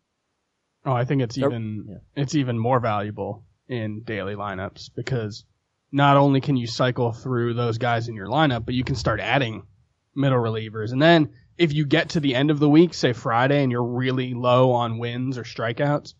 Oh, I think it's even Yeah. it's even more valuable in daily lineups because not only can you cycle through those guys in your lineup, but you can start adding middle relievers. And then if you get to the end of the week, say Friday, and you're really low on wins or strikeouts,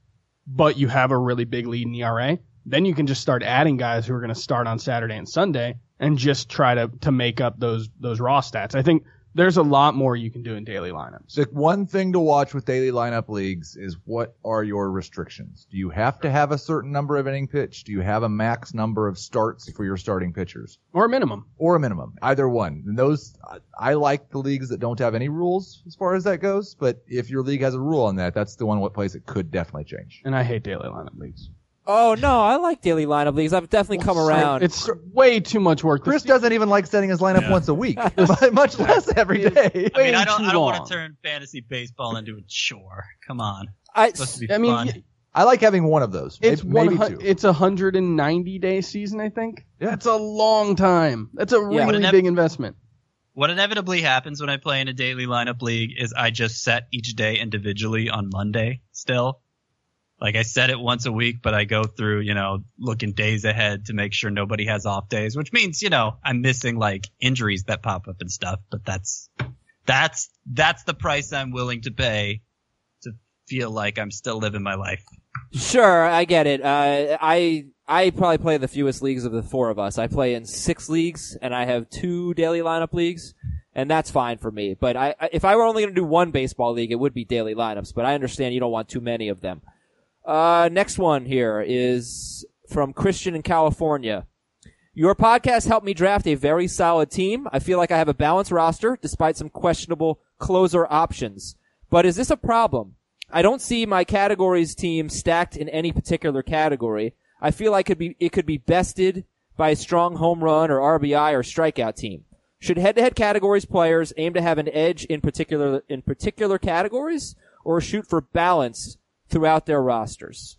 but you have a really big lead in ERA, then you can just start adding guys who are going to start on Saturday and Sunday and just try to to make up those those raw stats. I think there's a lot more you can do in daily lineups. The one thing to watch with daily lineup leagues is what are your restrictions? Do you have to have a certain number of inning pitch? Do you have a max number of starts for your starting pitchers? Or a minimum. Or a minimum? Either one. And those, I- I like the leagues that don't have any rules as far as that goes, but if your league has a rule on that, that's the one what place it could definitely change. And I hate daily lineup leagues. Oh no, I like daily lineup leagues. I've definitely come around. It's way too much work. Chris This- doesn't even like setting his lineup Yeah. once a week, [LAUGHS] [LAUGHS] much less every day. I mean, I don't, too I don't long. want to turn fantasy baseball into a chore. Come on. I, It's supposed to be I mean, fun. y- I like having one of those. it's maybe, maybe one, two. it's a 190 day season, I think. Yeah. That's a long time. That's a Yeah. really But big investment. What inevitably happens when I play in a daily lineup league is I just set each day individually on Monday still. Like I set it once a week, but I go through, you know, looking days ahead to make sure nobody has off days, which means, you know, I'm missing like injuries that pop up and stuff, but that's, that's, that's the price I'm willing to pay to feel like I'm still living my life. Sure, I get it. Uh, I I probably play the fewest leagues of the four of us. I play in six leagues, and I have two daily lineup leagues, and that's fine for me. But I- if I were only going to do one baseball league, it would be daily lineups. But I understand you don't want too many of them. Uh, next one here is from Christian in California. Your podcast helped me draft a very solid team. I feel like I have a balanced roster despite some questionable closer options. But is this a problem? I don't see my categories team stacked in any particular category. I feel like could be it could be bested by a strong home run or RBI or strikeout team. Should head-to-head categories players aim to have an edge in particular in particular categories or shoot for balance throughout their rosters?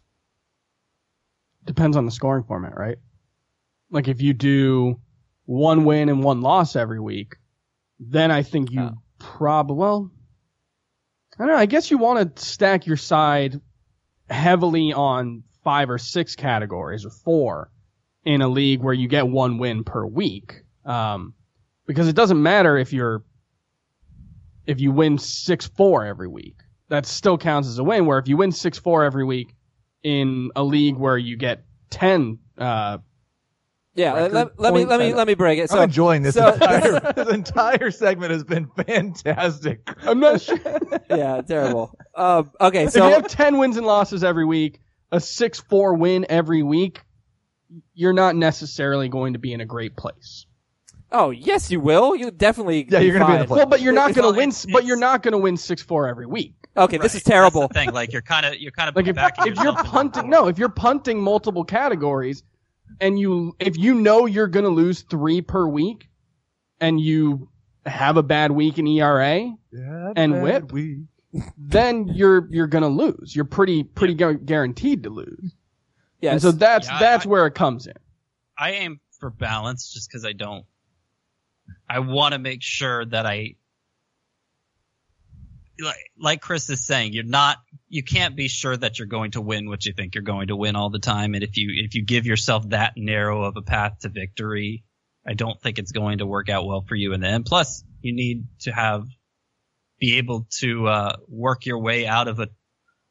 Depends on the scoring format, right? Like if you do one win and one loss every week, then I think you Oh. probably, well, I don't know. I guess you want to stack your side heavily on five or six categories or four in a league where you get one win per week. Um, because it doesn't matter if you're if you win six four every week, that still counts as a win. Where if you win six four every week in a league where you get ten, uh, Yeah, Record let, let me let me let me break it. So I'm enjoying this. so- entire, [LAUGHS] this entire segment has been fantastic. I'm not sure. [LAUGHS] yeah, terrible. Um, okay, if so you have ten wins and losses every week, a six four win every week, you're not necessarily going to be in a great place. Oh yes, you will. You definitely. Yeah, you're gonna be in the fine. play- Well, but you're not It's going to win. it's- But you're not going to win six four every week. Okay, this is terrible. That's the thing. Like you're kind of you're kind of Like if, backing if you're yourself into a punting, no, if you're punting multiple categories, and you if you know you're going to lose three per week, and you have a bad week in ERA, And whip? We, then you're you're going to lose. You're pretty pretty gu- guaranteed to lose. Yeah, And so that's Yeah, that's I- where it comes in. I aim for balance just because I don't. I want to make sure that I, like, like Chris is saying, you're not, you can't be sure that you're going to win what you think you're going to win all the time. And if you, if you give yourself that narrow of a path to victory, I don't think it's going to work out well for you in the end. Plus, you need to have, be able to, uh, work your way out of a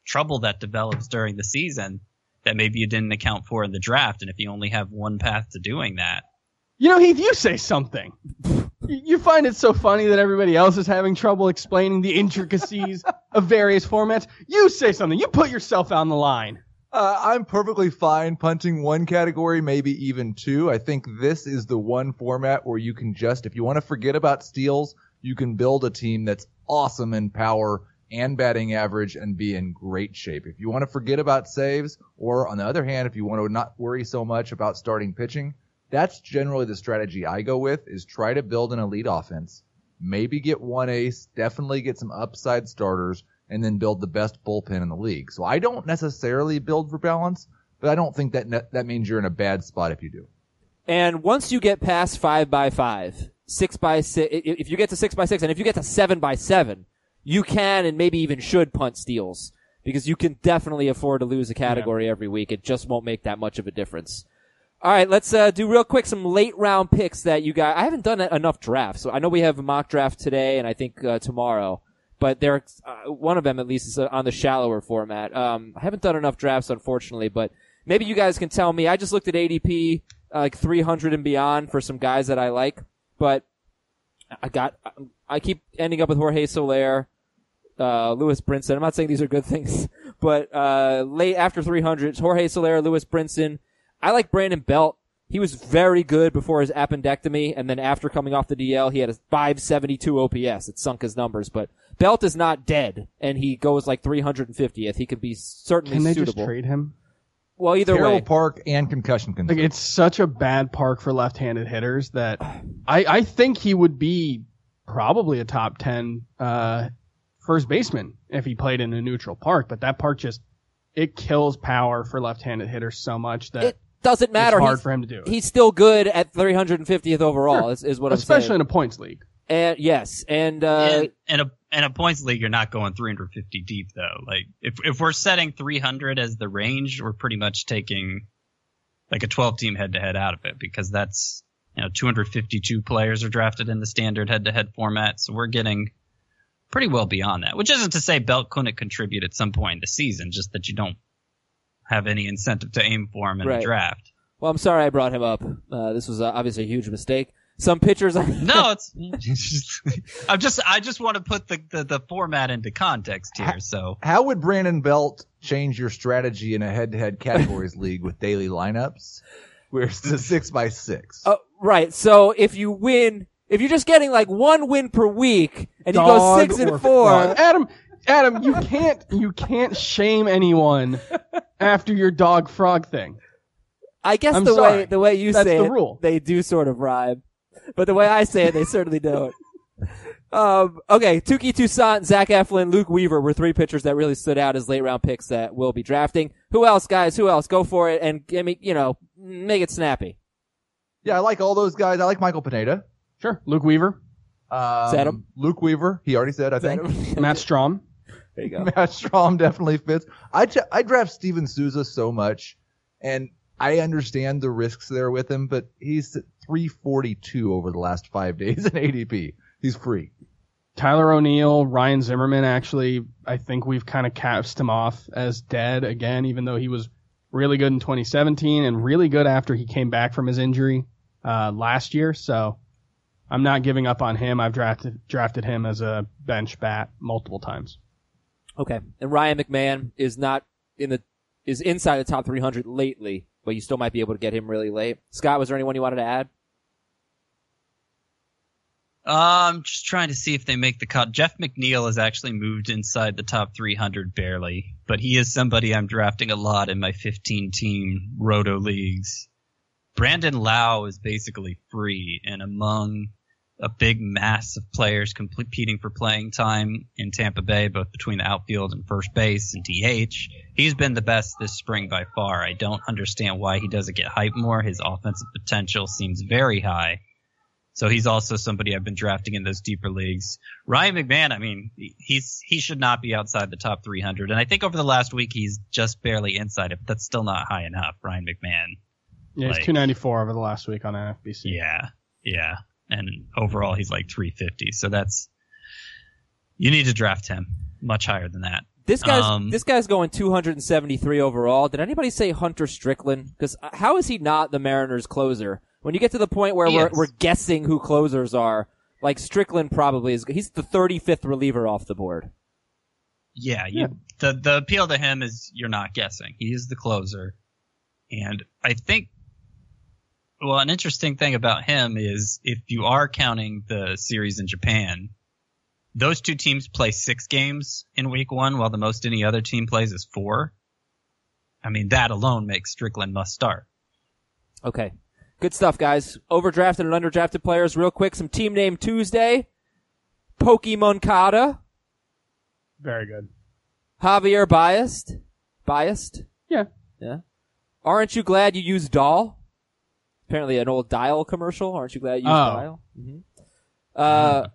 trouble that develops during the season that maybe you didn't account for in the draft. And if you only have one path to doing that, You know, Heath, you say something. You you find it so funny that everybody else is having trouble explaining the intricacies [LAUGHS] of various formats. You say something. You put yourself on the line. uh, I'm perfectly fine punting one category, maybe even two. I think this is the one format where you can just, if you want to forget about steals, you can build a team that's awesome in power and batting average and be in great shape. If you want to forget about saves, or on the other hand, if you want to not worry so much about starting pitching, that's generally the strategy I go with is try to build an elite offense, maybe get one ace, definitely get some upside starters, and then build the best bullpen in the league. So I don't necessarily build for balance, but I don't think that ne- that means you're in a bad spot if you do. And once you get past five by five, six by six, if you get to six by six, and if you get to seven by seven, you can and maybe even should punt steals because you can definitely afford to lose a category every week. It just won't make that much of a difference. All right, let's uh, do real quick some late round picks that you guys. I haven't done enough drafts, so I know we have a mock draft today and I think uh, tomorrow, but there, uh, one of them at least is uh, on the shallower format. Um, I haven't done enough drafts, unfortunately, but maybe you guys can tell me. I just looked at ADP, uh, like 300 and beyond for some guys that I like, but I got, I keep ending up with Jorge Soler, uh, Lewis Brinson. I'm not saying these are good [LAUGHS] things, but, uh, late after 300, Jorge Soler, Lewis Brinson. I like Brandon Belt. He was very good before his appendectomy, and then after coming off the DL, he had a 572 OPS. It sunk his numbers, but Belt is not dead, and he goes like 350th. He could be certainly Can they suitable. just trade him? well, either Carroll way. Park and concussion Like concern. it's such a bad park for left-handed hitters that I, I think he would be probably a top 10 uh, first baseman if he played in a neutral park. But that park just it kills power for left-handed hitters so much that It doesn't matter. it's hard He's- for him to do it. He's still good at 350th overall. Sure. Is, is what I'm especially saying. in a points league. And yes, and uh, in, in a in a points league, you're not going 350 deep though. Like if if we're setting 300 as the range, we're pretty much taking like a 12 team head to head out of it because that's you know 252 players are drafted in the standard head to head format, so we're getting pretty well beyond that. Which isn't to say Belt couldn't contribute at some point in the season, just that you don't have any incentive to aim for him in Right. a draft. well, I'm sorry I brought him up. Uh, this was uh, obviously a huge mistake. Some pitchers, No, [LAUGHS] it's [LAUGHS] I'm just I just want to put the, the the format into context here. So How would Brandon Belt change your strategy in a head-to-head categories [LAUGHS] league with daily lineups? Where it's a six by six. Oh, right. So if you win, if you're just getting like one win per week, and you go six and four, frog. Adam, Adam, you can't you can't shame anyone after your dog frog thing. I guess I'm the sorry. way the way you That's say the it, rule. they do sort of rhyme, but the way I say it, they certainly don't. Um, okay, Touki Toussaint, Zach Eflin, Luke Weaver were three pitchers that really stood out as late round picks that we'll be drafting. Who else, guys? Who else? Go for it and give me, you know, make it snappy. Yeah, I like all those guys. I like Michael Pineda. Sure, Luke Weaver, Um, Said him? Luke Weaver. He already said, I think. Matt Strahm. There you go. Matt Strahm definitely fits. I, I draft Steven Souza so much, and I understand the risks there with him, but he's at 342 over the last five days in ADP. He's free. Tyler O'Neill, Ryan Zimmerman, actually, I think we've kind of cast him off as dead again, even though he was really good in 2017 and really good after he came back from his injury uh, last year. So I'm not giving up on him. I've drafted drafted him as a bench bat multiple times. Okay. And Ryan McMahon is not in the is inside the top 300 lately, but you still might be able to get him really late. Scott, was there anyone you wanted to add? Uh, I'm just trying to see if they make the cut. Jeff McNeil has actually moved inside the top 300 barely, but he is somebody I'm drafting a lot in my 15 team roto leagues. Brandon Lowe is basically free and among a big mass of players competing for playing time in Tampa Bay, both between the outfield and first base and DH. He's been the best this spring by far. I don't understand why he doesn't get hyped more. His offensive potential seems very high. So he's also somebody I've been drafting in those deeper leagues. Ryan McMahon, I mean, he's he should not be outside the top 300, and I think over the last week he's just barely inside it. But that's still not high enough. Ryan McMahon. Yeah, he's Like- 294 over the last week on NFBC. Yeah, yeah, and overall he's like 350. So that's you need to draft him much higher than that. This guy's Um, this guy's going 273 overall. Did anybody say Hunter Strickland? Because how is he not the Mariners closer? When you get to the point where we're, is. we're guessing who closers are, like Strickland probably is. He's the 35th reliever off the board. Yeah, you, the the appeal to him is you're not guessing. He is the closer, and I think. Well, an interesting thing about him is if you are counting the series in Japan, those two teams play six games in week one, while the most any other team plays is four. I mean, that alone makes Strickland must start. Okay. Good stuff, guys. Overdrafted and underdrafted players. Real quick, some team name Tuesday. Pokemon Kata. Very good. Javier Biased. Biased? Yeah. Yeah. Aren't you glad you used Dahl? Apparently an old Dial commercial. Aren't you glad you used Oh. Dial? hmm [LAUGHS] Uh,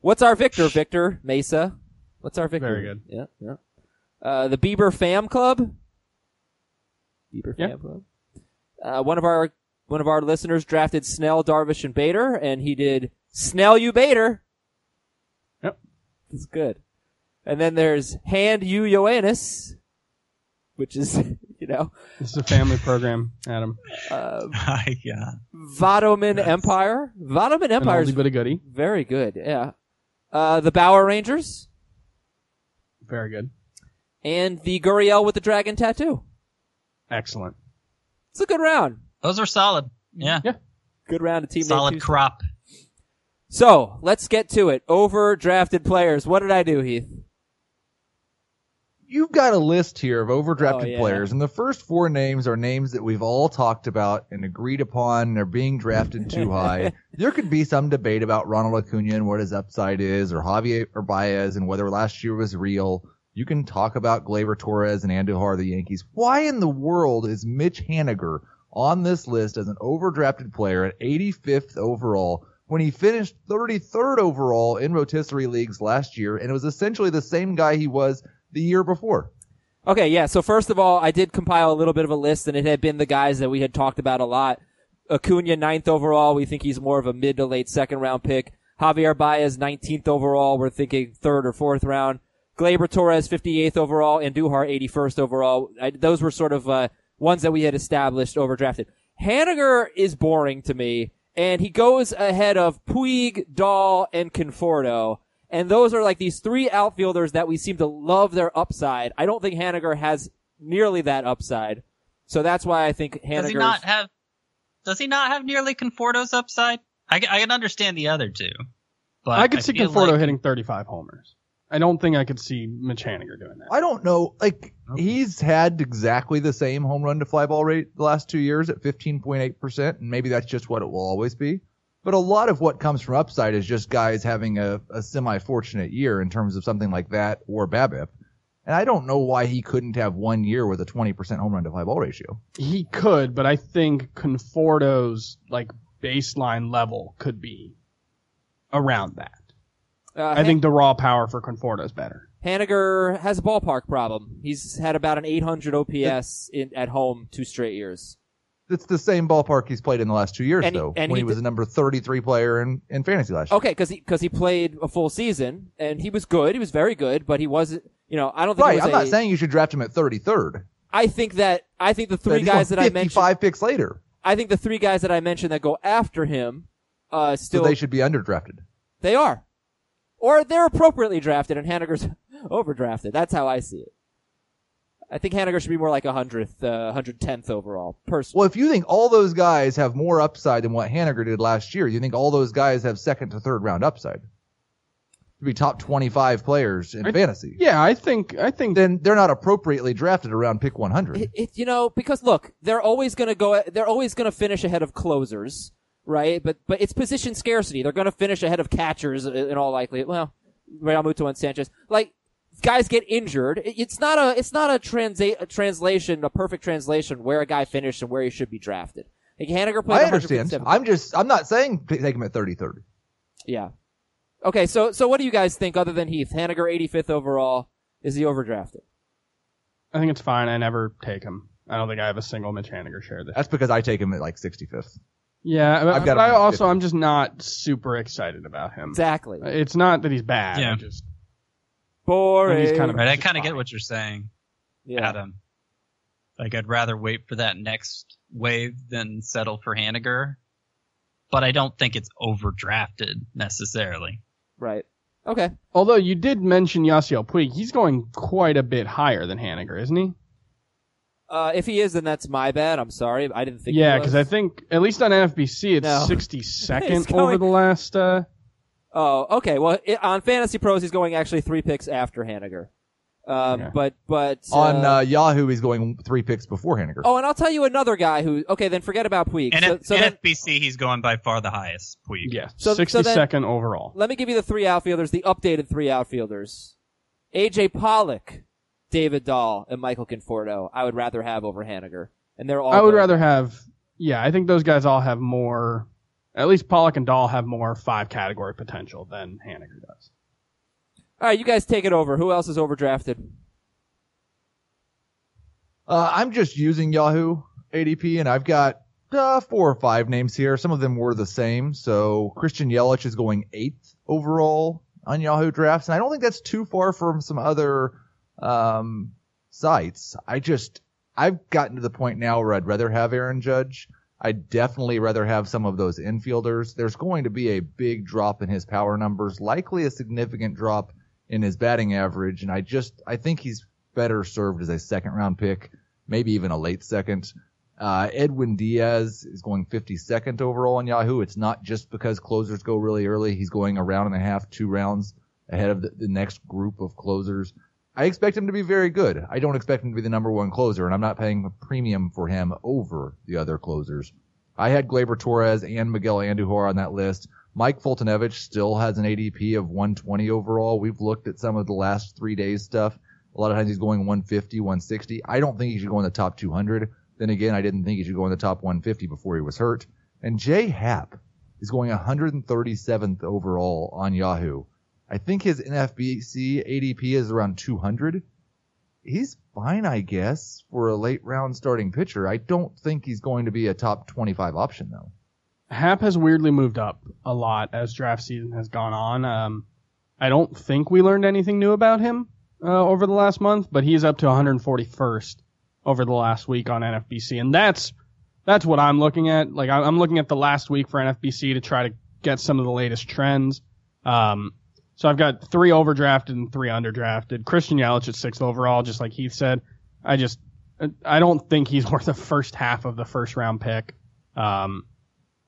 what's our Victor, Victor Mesa? What's our Victor? Very good. Yeah, yeah. Uh, the Bieber Fam Club. Bieber Yeah. Fam Club. Uh, one of our one of our listeners drafted Snell, Darvish, and Bader, and he did Snell you Bader. Yep. That's good. And then there's Hand you Ioannis, which is [LAUGHS] you know This is a family program, Adam. uh, [LAUGHS] yeah. Vadoman Empire. Vadoman An Empire is oldie but a goodie. very good. Yeah. Uh, the Bauer Rangers Very good. and the Guriel with the dragon tattoo. Excellent. It's a good round. Those are solid. Yeah. Yeah. Good round of team name Solid Tuesday. crop. So let's get to it. Overdrafted players. What did I do, Heath? You've got a list here of overdrafted Oh, yeah. players, and the first four names are names that we've all talked about and agreed upon. They're being drafted too [LAUGHS] high. There could be some debate about Ronald Acuna and what his upside is, or Javier or Baez and whether last year was real. You can talk about Gleyber Torres and Andujar of the Yankees. Why in the world is Mitch Haniger on this list as an overdrafted player at 85th overall when he finished 33rd overall in rotisserie leagues last year and it was essentially the same guy he was the year before? Okay, yeah. So first of all, I did compile a little bit of a list, and it had been the guys that we had talked about a lot. Acuna, ninth overall. We think he's more of a mid to late second round pick. Javier Baez, 19th overall. We're thinking third or fourth round. Gleyber Torres, 58th overall, Andujar, 81st overall. I, those were sort of uh, ones that we had established overdrafted. Haniger is boring to me, and he goes ahead of Puig, Dahl, and Conforto. And those are like these three outfielders that we seem to love their upside. I don't think Haniger has nearly that upside. So that's why I think Haniger. Does he not have? Does he not have nearly Conforto's upside? I, I can understand the other two, but I could see Conforto like- hitting 35 homers. I don't think I could see Mitch Haniger doing that. I don't know. Like he's had exactly the same home run to fly ball rate the last two years at 15.8%, and maybe that's just what it will always be. But a lot of what comes from upside is just guys having a, a semi-fortunate year in terms of something like that or BABIP. And I don't know why he couldn't have one year with a 20% home run to fly ball ratio. He could, but I think Conforto's like baseline level could be around that. Uh, I think the raw power for Conforto is better. Haniger has a ballpark problem. He's had about an 800 OPS in, at home two straight years. It's the same ballpark he's played in the last two years, And though. and when he he, was a number 33 player in, in fantasy last year. Okay, because he because he played a full season and he was good. He was very good, but he wasn't. You know, I don't think. right. was I'm a- not saying you should draft him at 33rd. I think that I think the three guys that I mentioned. Five picks later, I think the three guys that I mentioned that go after him, uh, still so they should be underdrafted. They are. Or they're appropriately drafted and Haniger's [LAUGHS] overdrafted. That's how I see it. I think Haniger should be more like a hundredth, uh, hundred tenth overall. Personally, Well, if you think all those guys have more upside than what Haniger did last year, you think all those guys have second to third round upside to be top 25 players in I- fantasy. Yeah, I think I think Then they're not appropriately drafted around pick 100. it, it, you know, because look, they're always going to go. They're always going to finish ahead of closers, right? But but it's position scarcity. They're going to finish ahead of catchers in in all likelihood. Well, Realmuto and Sanchez, like guys get injured. It's not a it's not a, transa- a translation, a perfect translation where a guy finished and where he should be drafted. Like Haniger played. I understand. I'm just, I'm not saying take him at 33rd. Yeah. Okay, so so what do you guys think other than Heath? Haniger 85th overall. Is he overdrafted? I think it's fine. I never take him. I don't think I have a single Mitch Haniger share this. That's because I take him at like 65th. Yeah, but, I've got but I also 50. I'm just not super excited about him. Exactly. It's not that he's bad. I Yeah. Just Boring. He's kind of- Right, I kind of get what you're saying, yeah. Adam. Like I'd rather wait for that next wave than settle for Haniger, but I don't think it's overdrafted necessarily. Right. Okay. although you did mention Yasiel Puig, he's going quite a bit higher than Haniger, isn't he? Uh, if he is, then that's my bad. I'm sorry. I didn't think. Yeah, because because I think at least on NFBC it's No. [LAUGHS] 62nd going- over the last. Uh, Oh, okay. Well, it, on Fantasy Pros, he's going actually three picks after Haniger. Um, Okay. but but On uh, Yahoo, he's going three picks before Haniger. oh, and I'll tell you another guy who. Okay, then forget about Puig. And so, at so then, NFBC, he's going by far the highest. Puig. yeah, So- so 62nd overall. let me give you the three outfielders, the updated three outfielders: AJ Pollock, David Dahl, and Michael Conforto. I would rather have over Haniger, and they're all. I would going- rather have. Yeah, I think those guys all have more. At least Pollock and Dahl have more five category potential than Haniger does. All right, you guys take it over. Who else is overdrafted? Uh, I'm just using Yahoo ADP, and I've got uh, four or five names here. Some of them were the same. So Christian Yelich is going eighth overall on Yahoo Drafts, and I don't think that's too far from some other um, sites. I just I've gotten to the point now where I'd rather have Aaron Judge. I'd definitely rather have some of those infielders. There's going to be a big drop in his power numbers, likely a significant drop in his batting average, and I just I think he's better served as a second round pick, maybe even a late second. Uh, Edwin Diaz is going 52nd overall on Yahoo. It's not just because closers go really early. He's going a round and a half, two rounds ahead of the, the next group of closers. I expect him to be very good. I don't expect him to be the number one closer, and I'm not paying a premium for him over the other closers. I had Gleyber Torres and Miguel Andujar on that list. Mike Foltynewicz still has an ADP of 120 overall. We've looked at some of the last three days stuff. A lot of times he's going 150, 160. I don't think he should go in the top 200. Then again, I didn't think he should go in the top 150 before he was hurt. And Jay Happ is going 137th overall on Yahoo. I think his NFBC ADP is around 200. He's fine, I guess, for a late round starting pitcher. I don't think he's going to be a top 25 option though. Happ has weirdly moved up a lot as draft season has gone on. Um, I don't think we learned anything new about him uh, over the last month, but he's up to 141st over the last week on NFBC, and that's that's what I'm looking at. Like I'm looking at the last week for NFBC to try to get some of the latest trends. Um, so I've got three overdrafted and three underdrafted. Christian Yelich at sixth overall, just like Heath said. I just I don't think he's [LAUGHS] worth the first half of the first round pick. Um,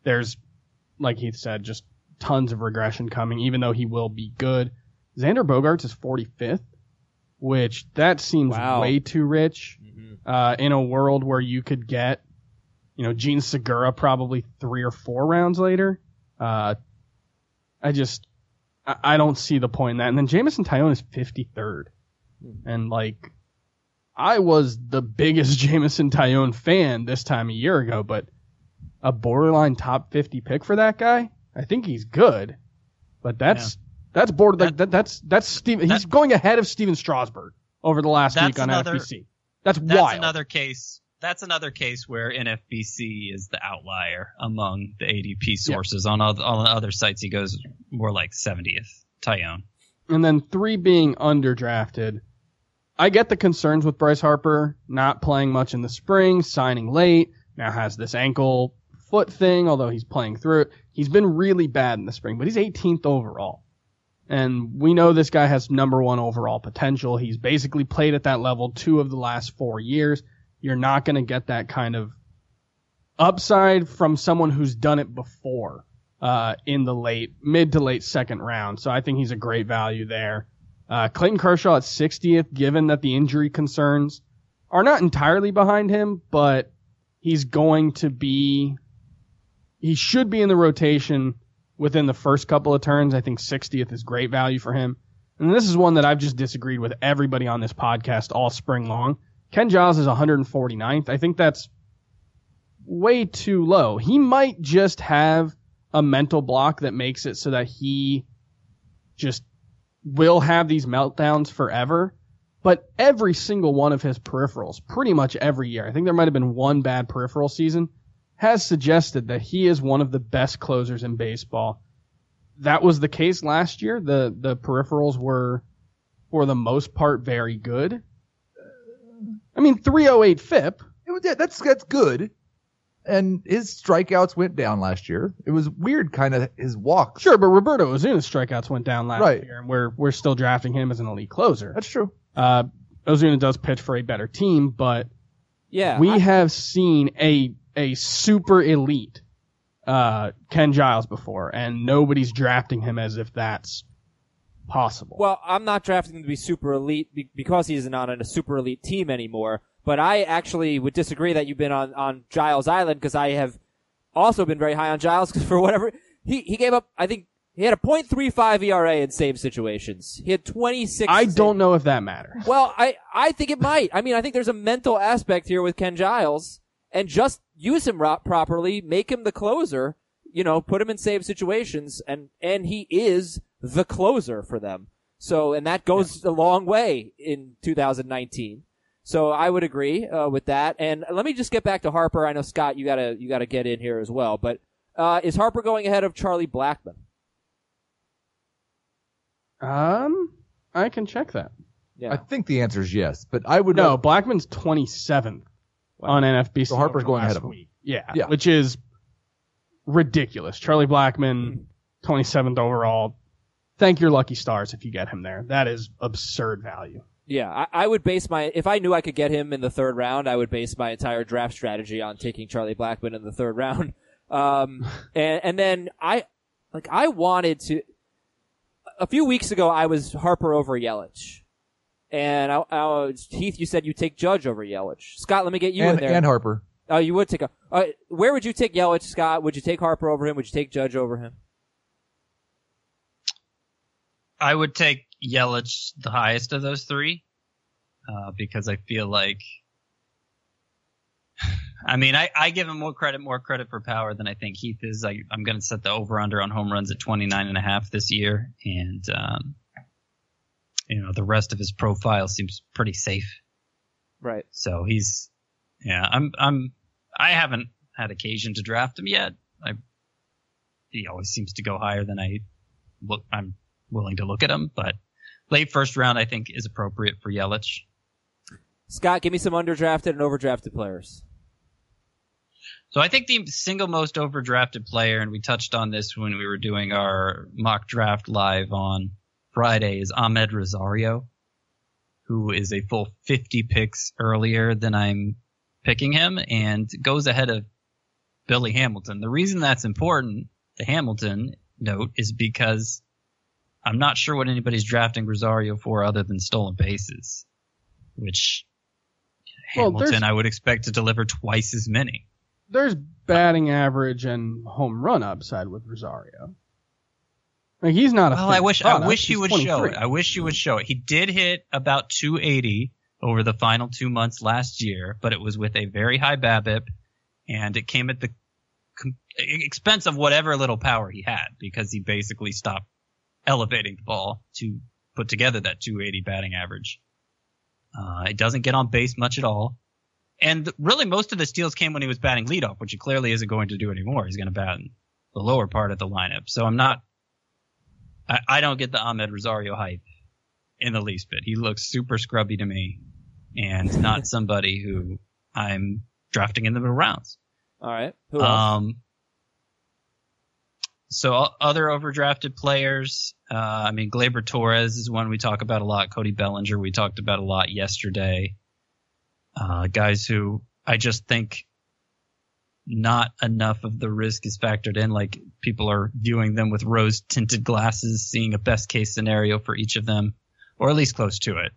there's, like Heath said, just tons of regression coming, even though he will be good. Xander Bogaerts is 45th, which that seems Wow. way too rich uh, in a world where you could get, you know, Jean Segura probably three or four rounds later. Uh, I just, I, I don't see the point in that. And then Jameson Taillon is 53rd. Hmm. And like, I was the biggest [LAUGHS] Jameson Taillon fan this time a year ago, but a borderline top 50 pick for that guy, I think he's good. But that's, that's border, like, that, that's, that's Steve, he's going ahead of Stephen Strasburg over the last week on another- NFBC. That's, That's wild. another case. That's another case where NFBC is the outlier among the ADP sources. On all, all the other sites, he goes more like 70th. Taillon. And then three being underdrafted. I get the concerns with Bryce Harper not playing much in the spring, signing late, now has this ankle foot thing, although he's playing through it. He's been really bad in the spring, but he's 18th overall. And we know this guy has number one overall potential. He's basically played at that level two of the last four years. You're not going to get that kind of upside from someone who's done it before uh, in the late, mid to late second round. So I think he's a great value there. Uh, Clayton Kershaw at 60th, given that the injury concerns are not entirely behind him, but he's going to be, he should be in the rotation within the first couple of turns. I think 60th is great value for him. And this is one that I've just disagreed with everybody on this podcast all spring long. Ken Giles is 149th. I think that's way too low. He might just have a mental block that makes it so that he just will have these meltdowns forever. But every single one of his peripherals, pretty much every year, I think there might have been one bad peripheral season, has suggested that he is one of the best closers in baseball. That was the case last year. The the peripherals were for the most part very good. I mean 308 FIP. It was, yeah, that's that's good. And his strikeouts went down last year. It was weird, kind of his walks. Sure, but Roberto Osuna's strikeouts went down last Right. year, and we're we're still drafting him as an elite closer. That's true. Uh, Osuna does pitch for a better team, but Yeah. we I- have seen a a super elite uh, Ken Giles before, and nobody's drafting him as if that's possible. Well, I'm not drafting him to be super elite be- because he's not on a super elite team anymore. But I actually would disagree that you've been on, on Giles Island because I have also been very high on Giles because for whatever he he gave up, I think he had a .35 ERA in save situations. He had 26. I save- don't know if that matters. Well, I I think it might. I mean, I think there's a mental aspect here with Ken Giles, and just use him ro- properly, make him the closer. You know, put him in save situations, and and he is the closer for them. So, and that goes a long way in 2019. So I would agree uh, with that. And let me just get back to Harper. I know Scott, you gotta you gotta get in here as well. But uh, is Harper going ahead of Charlie Blackmon? Um, I can check that. Yeah. I think the answer is yes, but I would No, like- Blackmon's 27th on NFBC. So Harper's going ahead of him. week. Yeah, Yeah. which is ridiculous. Charlie Blackmon, 27th overall. Thank your lucky stars if you get him there. That is absurd value. Yeah, I, I would base my if I knew I could get him in the third round, I would base my entire draft strategy on taking Charlie Blackmon in the third round. [LAUGHS] Um, and and then I like I wanted to. A few weeks ago, I was Harper over Yelich, and I, I, Heath, you said you take Judge over Yelich. Scott, let me get you and, in there. and Harper. Oh, you would take a. Uh, where would you take Yelich, Scott? Would you take Harper over him? Would you take Judge over him? I would take Yelich the highest of those three, uh, because I feel like, I mean, I, I give him more credit, more credit for power than I think Heath is. I, I'm going to set the over under on home runs at 29 and a half this year. And, um, you know, the rest of his profile seems pretty safe. Right. So he's, yeah, I'm, I'm, I haven't had occasion to draft him yet. I, he always seems to go higher than I look, I'm willing to look at him, but late first round, I think is appropriate for Yelich. Scott, give me some underdrafted and overdrafted players. So I think the single most overdrafted player, and we touched on this when we were doing our mock draft live on Friday, is Amed Rosario, who is a full 50 picks earlier than I'm picking him and goes ahead of Billy Hamilton. The reason that's important, the Hamilton note, is because I'm not sure what anybody's drafting Rosario for other than stolen bases, which Well, Hamilton I would expect to deliver twice as many. There's batting average and home run upside with Rosario. Like he's not a. Well, I wish product. I wish you would show it. I wish you would show it. He did hit about 280 over the final two months last year, but it was with a very high BABIP, and it came at the com- expense of whatever little power he had because he basically stopped elevating the ball to put together that 280 batting average. Uh, it doesn't get on base much at all, And th- really, most of the steals came when he was batting leadoff, which he clearly isn't going to do anymore. He's going to bat in the lower part of the lineup. So I'm not. I, I don't get the Amed Rosario hype in the least bit. He looks super scrubby to me, and not [LAUGHS] somebody who I'm drafting in the middle rounds. All right. Who else? Um, so other overdrafted players, uh, I mean, Gleyber Torres is one we talk about a lot. Cody Bellinger we talked about a lot yesterday. Uh, guys who I just think not enough of the risk is factored in. Like people are viewing them with rose tinted glasses, seeing a best case scenario for each of them, or at least close to it.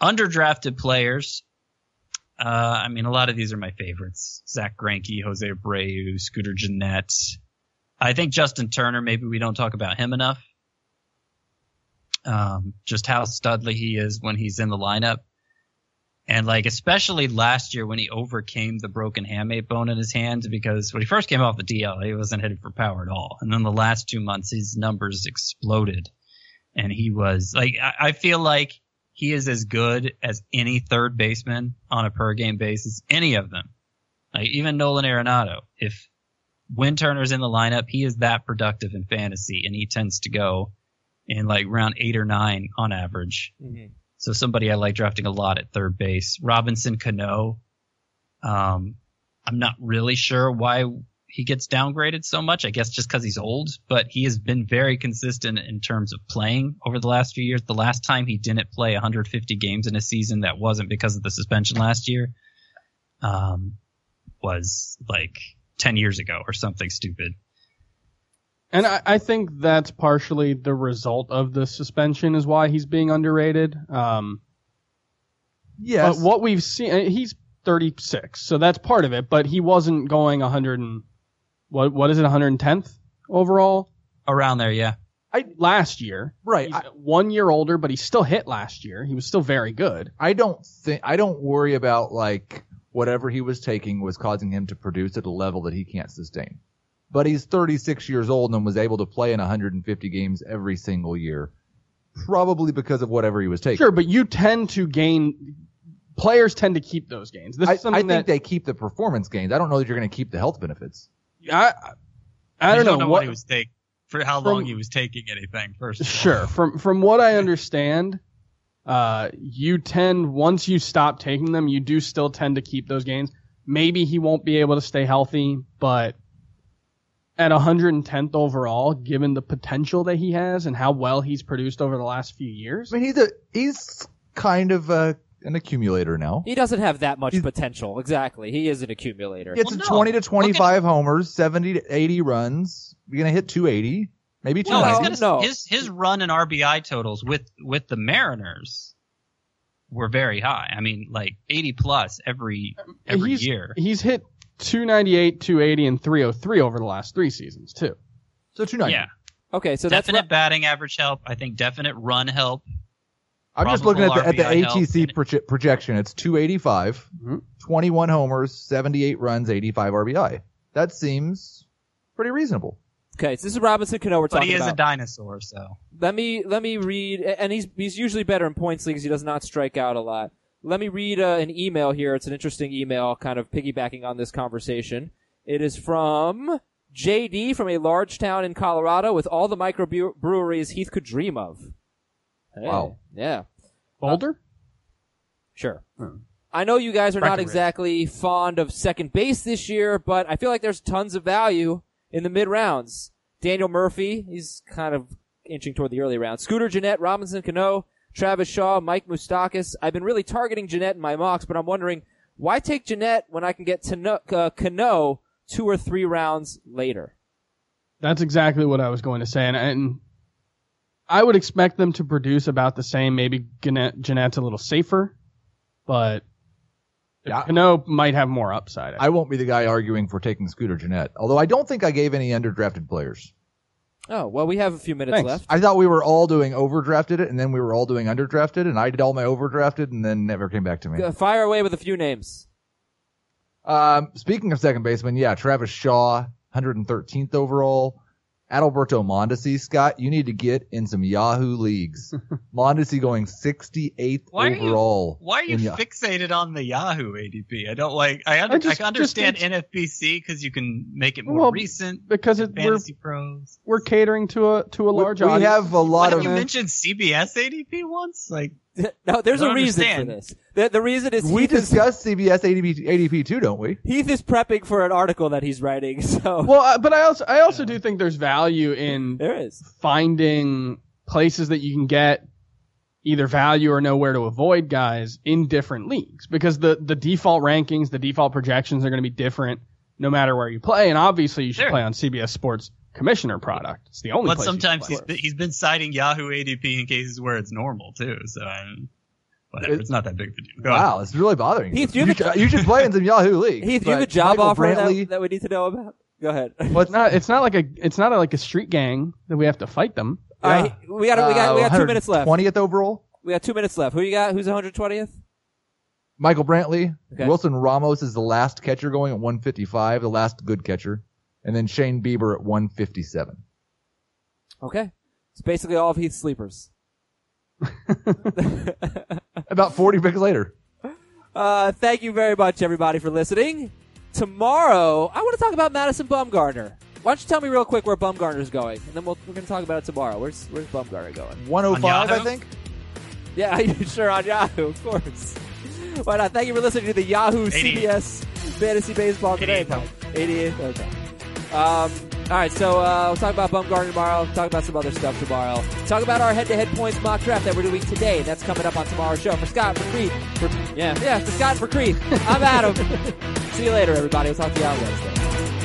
Underdrafted players, uh, I mean, a lot of these are my favorites. Zack Greinke, Jose Abreu, Scooter Gennett. I think Justin Turner, maybe we don't talk about him enough. Um, just how studly he is when he's in the lineup. And like, especially last year when he overcame the broken hamate bone in his hand because when he first came off the DL, he wasn't hitting for power at all. And then the last two months, his numbers exploded. And he was like, I, I feel like he is as good as any third baseman on a per game basis, any of them. Like even Nolan Arenado. If when Turner's in the lineup, he is that productive in fantasy and he tends to go in like round eight or nine on average. Mhm. So somebody I like drafting a lot at third base. Robinson Cano. Um, I'm not really sure why he gets downgraded so much. I guess just because he's old, but he has been very consistent in terms of playing over the last few years. The last time he didn't play 150 games in a season that wasn't because of the suspension last year, um, was like 10 years ago or something stupid. And I, I think that's partially the result of the suspension is why he's being underrated. Um, Yes. But what we've seen, uh, he's 36, so that's part of it. But he wasn't going 100 and what what is it 110th overall Around there, yeah. I, last year. right. He's I, one year older, but he still hit last year. He was still very good. I don't think I don't worry about like whatever he was taking was causing him to produce at a level that he can't sustain. But he's 36 years old and was able to play in 150 games every single year, probably because of whatever he was taking. Sure, but you tend to gain. Players tend to keep those gains. This I, is something I think that they keep the performance gains. I don't know that you're going to keep the health benefits. I, I You don't know, what, what he was taking for how From- long he was taking anything first. Sure. From from what I understand, uh, you tend once you stop taking them, you do still tend to keep those gains. Maybe he won't be able to stay healthy, but at 110th overall, given the potential that he has and how well he's produced over the last few years, I mean, he's a he's kind of a, an accumulator now. He doesn't have that much He's- potential. Exactly. He is an accumulator. Gets Well, to no. 20 to Look at- 25 homers, 70 to 80 runs. You're going to hit 280, maybe two. No, he's 290. Gonna, no. his his run and RBI totals with with the Mariners were very high. I mean, like 80 plus every every he's, year. he's hit 298, 280, and 303 over the last three seasons too. So 290. Yeah, Okay, so that's definite what, batting average help. I think definite run help. I'm just looking at the, at the ATC proje- projection. It's 285, Mhm. 21 homers, 78 runs, 85 RBI. That seems pretty reasonable. Okay. So this is Robinson Cano we're But talking he is about. a dinosaur, so let me let me read, and he's he's usually better in points leagues. He does not strike out a lot. Let me read uh, an email here. It's an interesting email, kind of piggybacking on this conversation. It is from JD from a large town in Colorado with all the microbreweries Heath could dream of. Hey, Wow. Yeah. Boulder? Sure. Hmm. I know you guys are not exactly fond of second base this year, but I feel like there's tons of value in the mid rounds. Daniel Murphy, he's kind of inching toward the early rounds. Scooter Gennett, Robinson Cano, Travis Shaw, Mike Moustakas. I've been really targeting Gennett in my mocks, but I'm wondering why take Gennett when I can get Tano, uh, Cano two or three rounds later? That's exactly what I was going to say, and, and I would expect them to produce about the same. Maybe Gennett, Gennett's a little safer, but Yeah. Cano might have more upside. I won't be the guy arguing for taking Scooter Gennett, although I don't think I gave any underdrafted players. Oh, well, we have a few minutes Thanks. left. I thought we were all doing overdrafted it, and then we were all doing underdrafted, and I did all my overdrafted, and then never came back to me. Fire away with a few names. Um, speaking of second baseman, yeah, Travis Shaw, 113th overall, Adalberto Mondesi, Scott, you need to get in some Yahoo leagues. [LAUGHS] Mondesi going 68th Why are you- overall. Why are you in Ya- fixated on the Yahoo ADP? I don't like. I, under, I, just- can understand just- NFBC because you can make it more Well, recent. because it, we're pros. we're catering to a to a We- large we audience. have a lot Why of you mentioned CBS ADP once? Like, [LAUGHS] no, there's a reason understand. for this. The, the reason is we Heath is, discussed CBS ADP, ADP too, don't we? Heath is prepping for an article that he's writing. [LAUGHS] So well, uh, but I also I also do think there's value in there is. finding places that you can get either value or know where to avoid guys in different leagues because the the default rankings, the default projections are going to be different no matter where you play, and obviously you should Sure. play on CBS Sports Commissioner product. It's the only. but place sometimes play. he's been, he's been citing Yahoo ADP in cases where it's normal too. So I, whatever, It- it's not that big of a deal. Go Wow, on. it's really bothering Heath, you. you You, should- you should play in some Yahoo league. Heath, do you have a job Michael offer Brantley, that, that we need to know about? Go ahead. [LAUGHS] It's not. It's not like a. It's not like a street gang that we have to fight them. All right, we got we got we got two minutes left. 20th overall. We got two minutes left. Who you got? Who's 120th? Michael Brantley. Okay. Wilson Ramos is the last catcher going at 155, the last good catcher. And then Shane Bieber at 157. Okay, it's basically all of Heath's sleepers. [LAUGHS] About 40 picks later. Uh, thank you very much, everybody, for listening. Tomorrow, I want to talk about Madison Bumgarner. Why don't you tell me real quick where Bumgarner's going, and then we'll, we're going to talk about it tomorrow. Where's Where's Bumgarner going? 105, I think. Yeah, [LAUGHS] you sure on Yahoo, of course. Why not? Thank you for listening to the Yahoo 88. CBS Fantasy Baseball today. 88th. 88th. Okay. Um, all right, so uh, we'll talk about Bumgarner tomorrow. Talk about some other stuff tomorrow. Talk about our head-to-head points mock draft that we're doing today. and That's coming up on tomorrow's show. For Scott, for Creed, for yeah, yeah, for Scott, for Creed. I'm Adam. [LAUGHS] See you later, everybody. We'll talk to you on Wednesday.